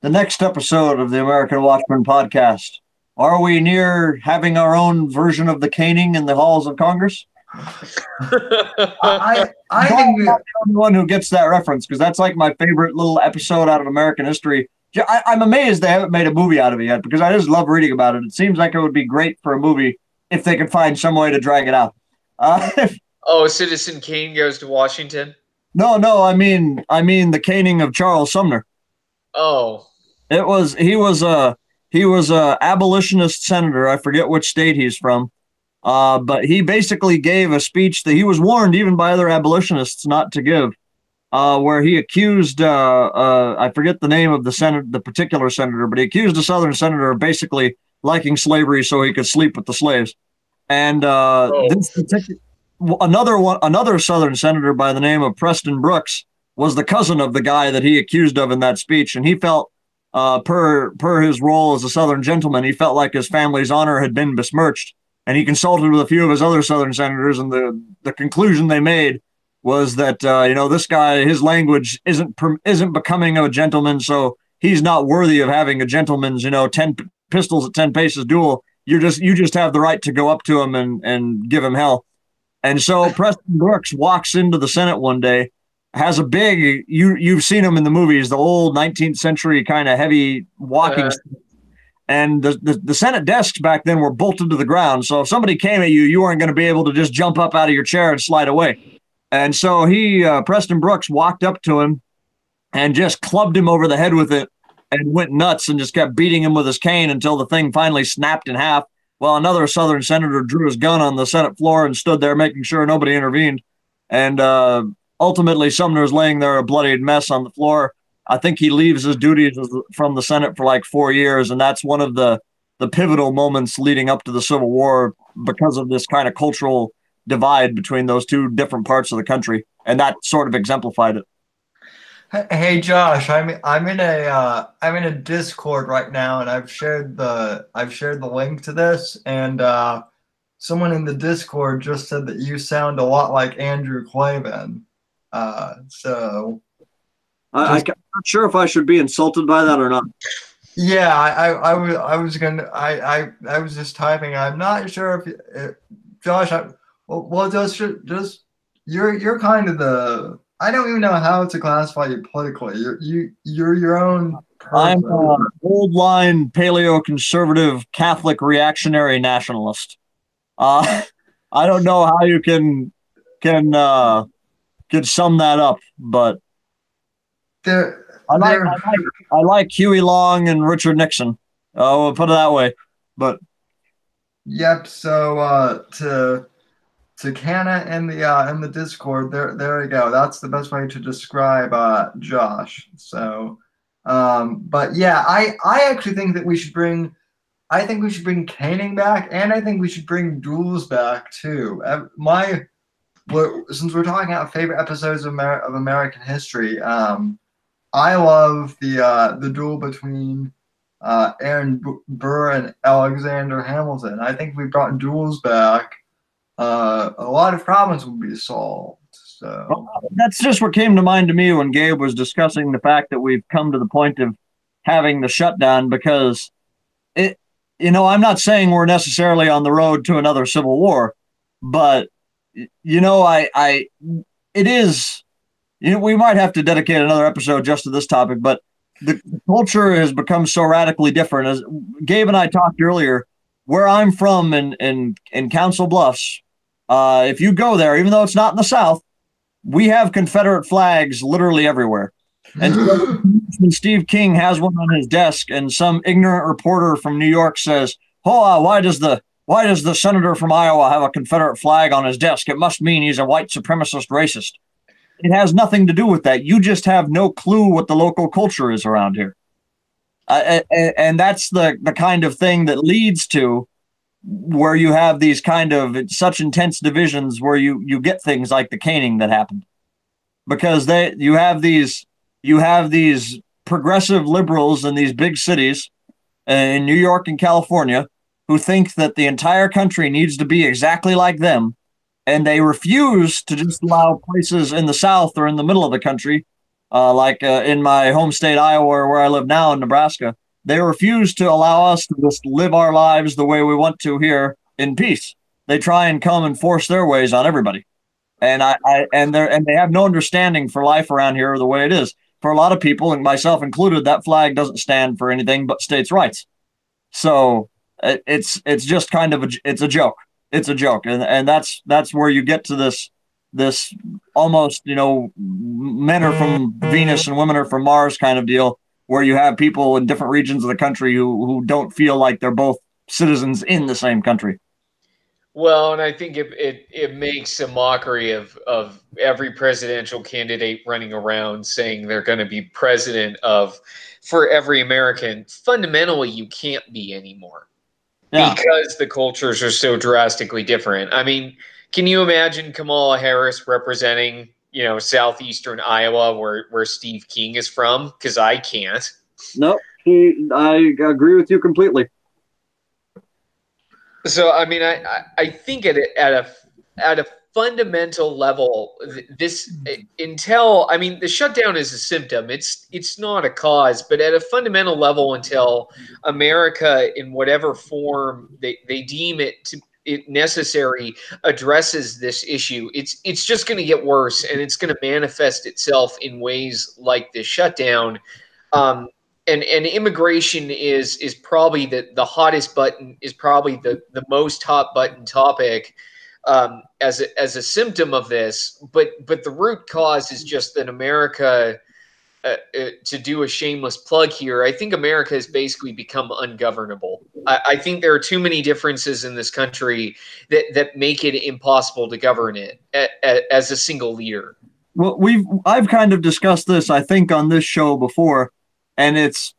The next episode of the American Watchmen podcast. Are we near having our own version of the caning in the halls of Congress? I, I think I'm the only one who gets that reference because that's like my favorite little episode out of American history. I, I'm amazed they haven't made a movie out of it yet because I just love reading about it. It seems like it would be great for a movie if they could find some way to drag it out. Uh, oh, Citizen Kane goes to Washington. No, no, I mean, I mean the caning of Charles Sumner. Oh, it was he was a he was a abolitionist senator. I forget which state he's from, uh, but he basically gave a speech that he was warned even by other abolitionists not to give, uh, where he accused uh, uh I forget the name of the senator, the particular senator, but he accused a Southern senator of basically liking slavery so he could sleep with the slaves. And uh, oh. this particular, another one, another Southern senator by the name of Preston Brooks was the cousin of the guy that he accused of in that speech, and he felt, uh, per per his role as a Southern gentleman, he felt like his family's honor had been besmirched. And he consulted with a few of his other Southern senators, and the the conclusion they made was that uh, you know this guy, his language isn't isn't becoming of a gentleman, so he's not worthy of having a gentleman's you know ten pistols at ten paces duel you just you just have the right to go up to him and and give him hell. And so Preston Brooks walks into the Senate one day, has a big you you've seen him in the movies, the old 19th century kind of heavy walking. Uh-huh. And the, the, the Senate desks back then were bolted to the ground. So if somebody came at you, you weren't going to be able to just jump up out of your chair and slide away. And so he, uh, Preston Brooks, walked up to him and just clubbed him over the head with it and went nuts and just kept beating him with his cane until the thing finally snapped in half. While another Southern senator drew his gun on the Senate floor and stood there making sure nobody intervened. And uh, ultimately, Sumner's laying there a bloodied mess on the floor. I think he leaves his duties from the Senate for like four years, and that's one of the the pivotal moments leading up to the Civil War because of this kind of cultural divide between those two different parts of the country, and that sort of exemplified it. Hey Josh, I'm I'm in a uh, I'm in a Discord right now, and I've shared the I've shared the link to this, and uh, someone in the Discord just said that you sound a lot like Andrew Klavan. Uh, so I, I'm not sure if I should be insulted by that or not. yeah, I, I, I was I was gonna I, I I was just typing. I'm not sure if, if Josh. I, well, well, just just you're you're kind of the I don't even know how to classify you politically. You're you you're your own. I'm an old line paleo conservative Catholic reactionary nationalist. Uh, I don't know how you can can uh, can sum that up, but There, I like, I like I like Huey Long and Richard Nixon. Uh, we'll put it that way. But Yep. So uh, to to Canna in the uh, in the Discord, there there we go. That's the best way to describe uh, Josh. So, um, but yeah, I I actually think that we should bring. I think we should bring caning back, and I think we should bring duels back too. My, since we're talking about favorite episodes of, Amer- of American history, um, I love the uh, the duel between uh, Aaron Burr and Alexander Hamilton. I think we brought duels back, uh, a lot of problems would be solved. So that's just what came to mind to me when Gabe was discussing the fact that we've come to the point of having the shutdown because it you know I'm not saying we're necessarily on the road to another civil war but you know I I it is you know we might have to dedicate another episode just to this topic but the, the culture has become so radically different as Gabe and I talked earlier where I'm from in in in Council Bluffs uh, if you go there even though it's not in the south we have Confederate flags literally everywhere. And so Steve King has one on his desk, and some ignorant reporter from New York says, "Oh, uh, why does the why does the senator from Iowa have a Confederate flag on his desk? It must mean he's a white supremacist racist." It has nothing to do with that. You just have no clue what the local culture is around here, uh, and, and that's the the kind of thing that leads to where you have these kind of such intense divisions where you you get things like the caning that happened. Because they you have these you have these progressive liberals in these big cities uh, in New York and California who think that the entire country needs to be exactly like them and they refuse to just allow places in the south or in the middle of the country uh, like uh, in my home state Iowa or where I live now in Nebraska they refuse to allow us to just live our lives the way we want to here in peace. They try and come and force their ways on everybody, and I, I and they and they have no understanding for life around here the way it is. For a lot of people, and myself included, that flag doesn't stand for anything but states' rights. So it, it's it's just kind of a it's a joke. It's a joke, and and that's that's where you get to this this almost you know men are from Venus and women are from Mars kind of deal where you have people in different regions of the country who, who don't feel like they're both citizens in the same country. Well, and I think it, it, it makes a mockery of, of every presidential candidate running around saying they're going to be president of for every American. Fundamentally, you can't be anymore Yeah. because the cultures are so drastically different. I mean, can you imagine Kamala Harris representing, you know, southeastern Iowa where, where Steve King is from? Because I can't. No, I agree with you completely. So I mean, I I, think at a, at a at a fundamental level, this until I mean, the shutdown is a symptom. It's it's not a cause, but at a fundamental level, until America, in whatever form they, they deem it to it necessary, addresses this issue, it's it's just going to get worse, and it's going to manifest itself in ways like this shutdown. Um, and and immigration is is probably the the hottest button is probably the the most hot button topic um, as a, as a symptom of this but but the root cause is just that america uh, uh, to do a shameless plug here i think america has basically become ungovernable. I, I think there are too many differences in this country that that make it impossible to govern it a, a, as a single leader. Well, we've I've kind of discussed this, I think, on this show before, and it's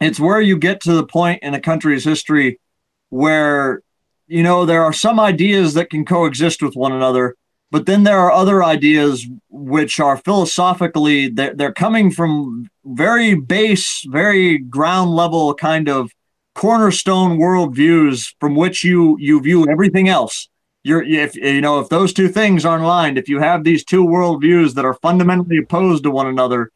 it's where you get to the point in a country's history where you know there are some ideas that can coexist with one another, but then there are other ideas which are philosophically they're, they're coming from very base, very ground level kind of cornerstone worldviews from which you you view everything else. You're if you know if those two things aren't aligned, if you have these two worldviews that are fundamentally opposed to one another,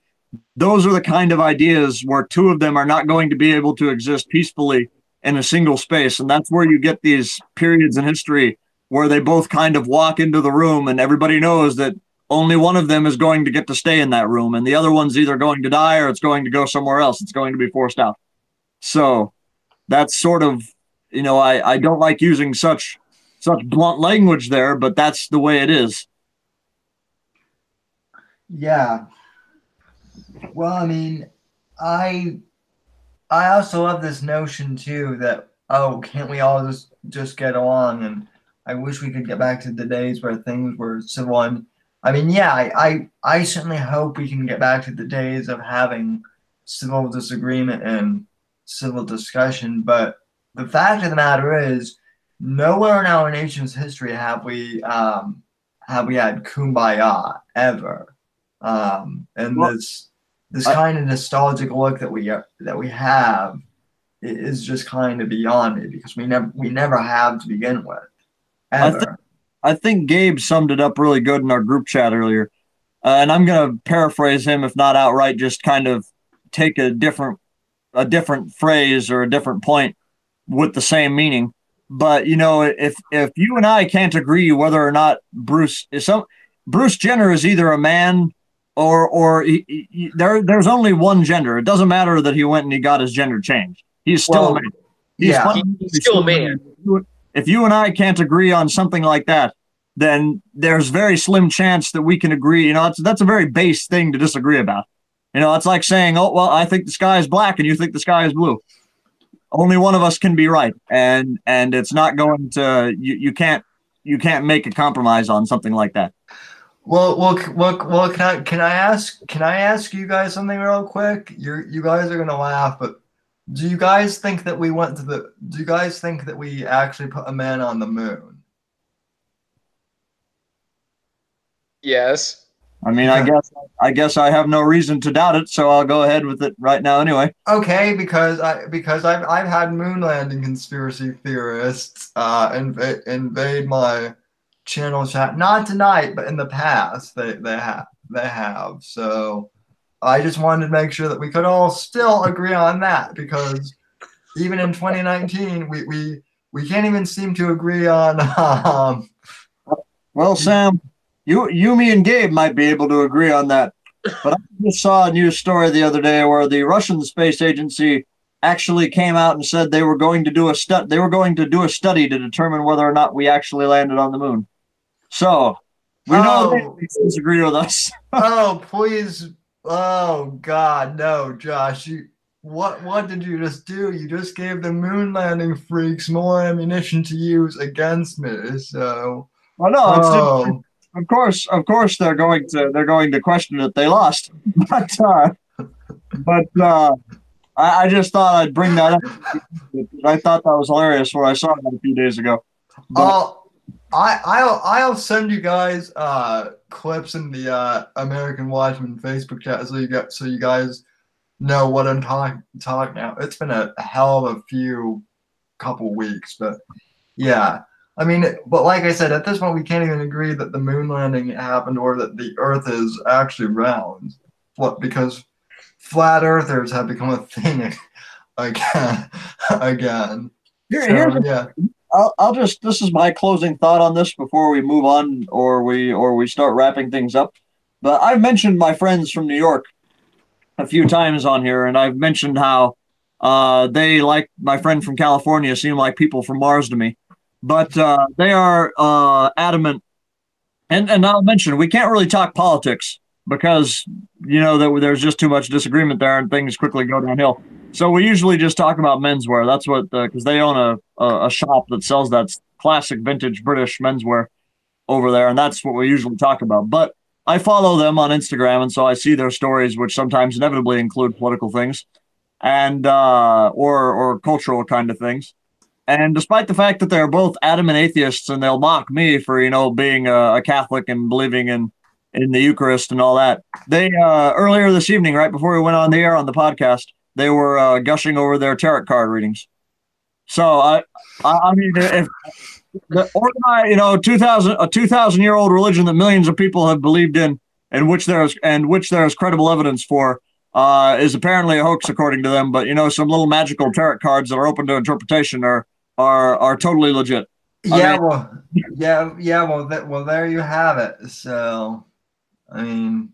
those are the kind of ideas where two of them are not going to be able to exist peacefully in a single space, and that's where you get these periods in history where they both kind of walk into the room and everybody knows that only one of them is going to get to stay in that room and the other one's either going to die or it's going to go somewhere else it's going to be forced out so that's sort of you know i i don't like using such such blunt language there but that's the way it is Yeah. Well, I mean, I I also have this notion too that oh, can't we all just just get along? And I wish we could get back to the days where things were civil. And I mean, yeah, I I, I certainly hope we can get back to the days of having civil disagreement and civil discussion. But the fact of the matter is, nowhere in our nation's history have we um, have we had kumbaya ever. Um, and Well, this this I- kind of nostalgic look that we that we have is just kind of beyond me because we never we never have to begin with I ever. think- I think Gabe summed it up really good in our group chat earlier. Uh, and I'm going to paraphrase him, if not outright, just kind of take a different a different phrase or a different point with the same meaning. But you know, if if you and I can't agree whether or not Bruce is some Bruce Jenner is either a man or or he, he- he- there there's only one gender. It doesn't matter that he went and he got his gender changed. He's still Well, a man. He's yeah. fundamentally He's still a man. If you and I can't agree on something like that, then there's very slim chance that we can agree. You know, that's that's a very base thing to disagree about. You know, it's like saying, "Oh, well, I think the sky is black and you think the sky is blue." Only one of us can be right, and and it's not going to. You, you can't you can't make a compromise on something like that. Well, well, well, well. Can I can I ask can I ask you guys something real quick? You you guys are gonna laugh, but do you guys think that we went to the? Do you guys think that we actually put a man on the moon? Yes. I mean, I guess I guess I have no reason to doubt it, so I'll go ahead with it right now anyway. Okay, because I because I've I've had moon landing conspiracy theorists uh inv- invade my channel chat. Not tonight, but in the past they they have they have. So I just wanted to make sure that we could all still agree on that because even in 2019 we we we can't even seem to agree on um Well, Sam, you, you, me, and Gabe might be able to agree on that. But I just saw a news story the other day where the Russian space agency actually came out and said they were going to do a stu- They were going to do a study to determine whether or not we actually landed on the moon. So we know they Oh. disagree with us. oh please oh god no Josh you what what did you just do? You just gave the moon landing freaks more ammunition to use against me. So Well, no, just, oh, of course, of course, they're going to they're going to question that they lost. But uh, but uh, I, I just thought I'd bring that up. I thought that was hilarious when I saw that a few days ago. But, I'll, I I'll I'll send you guys uh clips in the uh American Watchmen Facebook chat so you got so you guys know what I'm talking talking now. It's been a hell of a few couple weeks, but yeah. I mean, but like I said, at this point, we can't even agree that the moon landing happened or that the Earth is actually round. What? Because flat earthers have become a thing again. again. here- So, yeah. I'll, I'll just this is my closing thought on this before we move on or we or we start wrapping things up. But I've mentioned my friends from New York a few times on here, and I've mentioned how uh, they like my friend from California seem like people from Mars to me. But uh, they are uh, adamant, and and I'll mention we can't really talk politics because you know that there's just too much disagreement there, and things quickly go downhill. So we usually just talk about menswear. That's what because they own a, a a shop that sells that classic vintage British menswear over there, and that's what we usually talk about. But I follow them on Instagram, and so I see their stories, which sometimes inevitably include political things and uh, or or cultural kind of things. And despite the fact that they're both adamant atheists, and they'll mock me for you know being a, a Catholic and believing in in the Eucharist and all that, they uh, earlier this evening, right before we went on the air on the podcast, they were uh, gushing over their tarot card readings. So I, I, I mean, if the organized, you know, two thousand a two thousand year old religion that millions of people have believed in, and which there is and which there is credible evidence for, uh, is apparently a hoax according to them. But you know, some little magical tarot cards that are open to interpretation are are are totally legit. I Yeah, mean- well, yeah, yeah. Well, th- well, there you have it. So, I mean,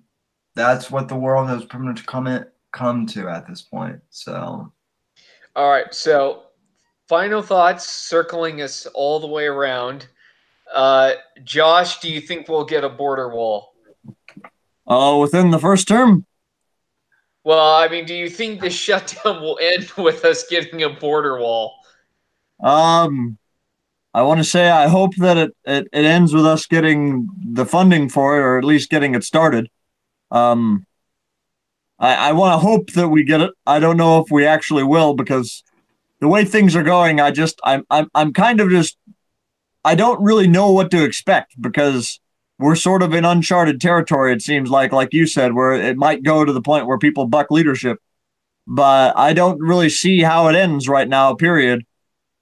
that's what the world has pretty much come in, come to at this point. So, All right. So, final thoughts circling us all the way around. Uh, Josh, do you think we'll get a border wall? Uh, within the first term, Well, I mean, do you think the shutdown will end with us getting a border wall? Um, I want to say I hope that it, it, it ends with us getting the funding for it, or at least getting it started. Um, I, I want to hope that we get it. I don't know if we actually will because the way things are going, I just I'm I'm I'm kind of just I don't really know what to expect because we're sort of in uncharted territory. It seems like, like you said, where it might go to the point where people buck leadership, but I don't really see how it ends right now. Period.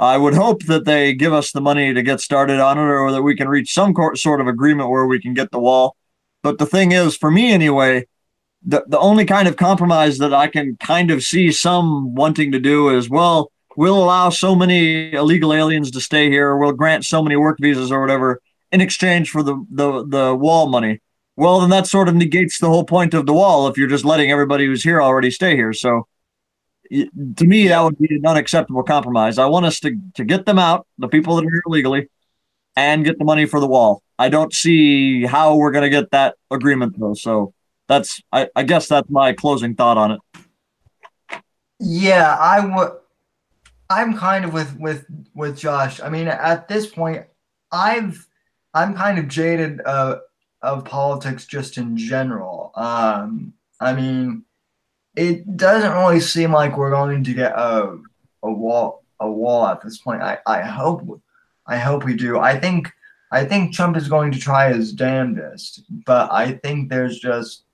I would hope that they give us the money to get started on it, or that we can reach some sort of agreement where we can get the wall. But the thing is, for me anyway, the the only kind of compromise that I can kind of see some wanting to do is, well, we'll allow so many illegal aliens to stay here, we'll grant so many work visas or whatever in exchange for the the the wall money. Well, then that sort of negates the whole point of the wall if you're just letting everybody who's here already stay here. So to me, that would be an unacceptable compromise. I want us to, to get them out, the people that are here illegally, and get the money for the wall. I don't see how we're going to get that agreement though. So that's, I, I guess that's my closing thought on it. yeah, I would. I'm kind of with with with Josh. I mean, at this point, I've I'm kind of jaded uh, of politics just in general. Um, I mean, it doesn't really seem like we're going to get a a wall a wall at this point. I, I hope I hope we do. I think I think Trump is going to try his damnedest, but I think there's just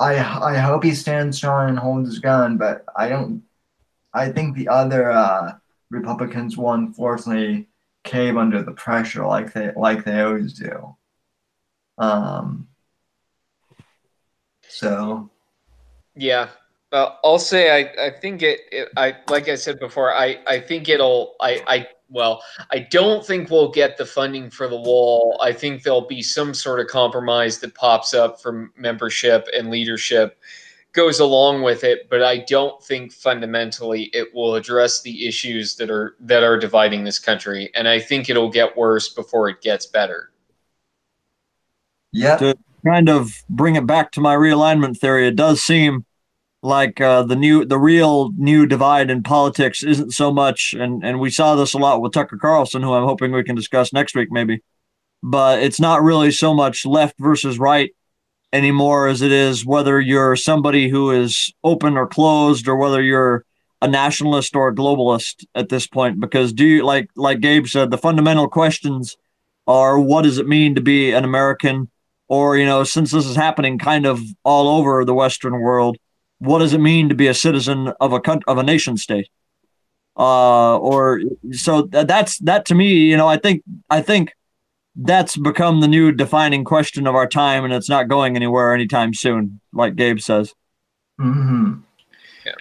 I I hope he stands strong and holds his gun, but I don't. I think the other uh, Republicans will unfortunately cave under the pressure like they like they always do. Um. So Yeah. Uh, I'll say I, I think it, it I like I said before I, I think it'll I, I well I don't think we'll get the funding for the wall I think there'll be some sort of compromise that pops up from membership and leadership goes along with it but I don't think fundamentally it will address the issues that are that are dividing this country and I think it'll get worse before it gets better yeah, To Kind of bring it back to my realignment theory. It does seem like uh, the new, the real new divide in politics isn't so much, and and we saw this a lot with Tucker Carlson, who I'm hoping we can discuss next week, maybe. But it's not really so much left versus right anymore as it is whether you're somebody who is open or closed, or whether you're a nationalist or a globalist at this point. Because do you like like Gabe said, the fundamental questions are what does it mean to be an American? Or, you know, since this is happening kind of all over the Western world, what does it mean to be a citizen of a country, of a nation state? Uh, or so th- that's that to me, you know, I think I think that's become the new defining question of our time, and it's not going anywhere anytime soon, like Gabe says. hmm Yeah.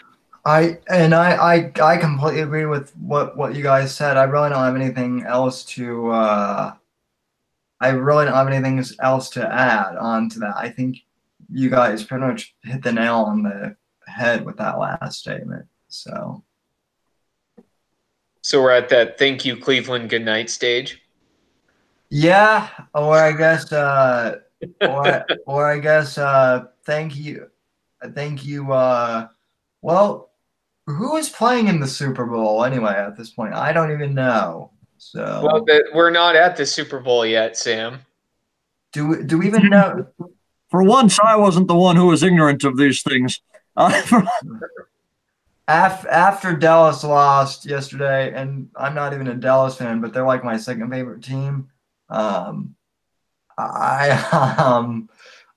I and I, I I completely agree with what what you guys said. I really don't have anything else to. Uh, I really don't have anything else to add on to that. I think you guys pretty much hit the nail on the head with that last statement. So so we're at that thank you Cleveland good night stage yeah, or I guess, uh, or or I guess, uh, thank you, thank you. Uh, well, who is playing in the Super Bowl anyway? At this point, I don't even know. So well we're not at the Super Bowl yet Sam do we, do we even know? For once, I wasn't the one who was ignorant of these things. After Dallas lost yesterday, and I'm not even a Dallas fan, but they're like my second favorite team. Um, I um,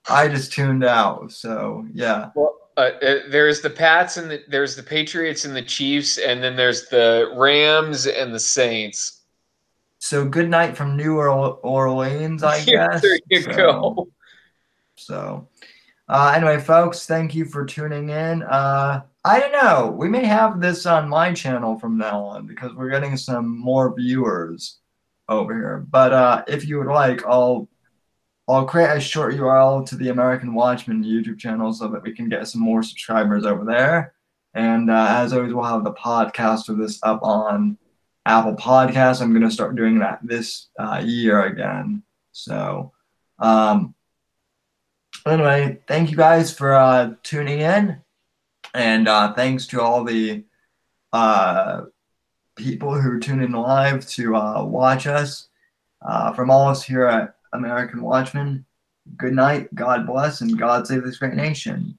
I just tuned out. So yeah, Well, uh, uh, there's the Pats and the, there's the Patriots and the Chiefs, and then there's the Rams and the Saints. so good night from New Orleans, I Yeah, guess. there you So- go. So, uh, anyway, folks, thank you for tuning in. Uh, I don't know. We may have this on my channel from now on because we're getting some more viewers over here. But uh, if you would like, I'll I'll create a short URL to the American Watchmen YouTube channel so that we can get some more subscribers over there. And uh, as always, we'll have the podcast of this up on Apple Podcasts. I'm going to start doing that this uh, year again. So, um, anyway, thank you guys for uh, tuning in. And uh, thanks to all the uh, people who tune in live to uh, watch us. Uh, from all of us here at American Watchmen, good night, God bless, and God save this great nation.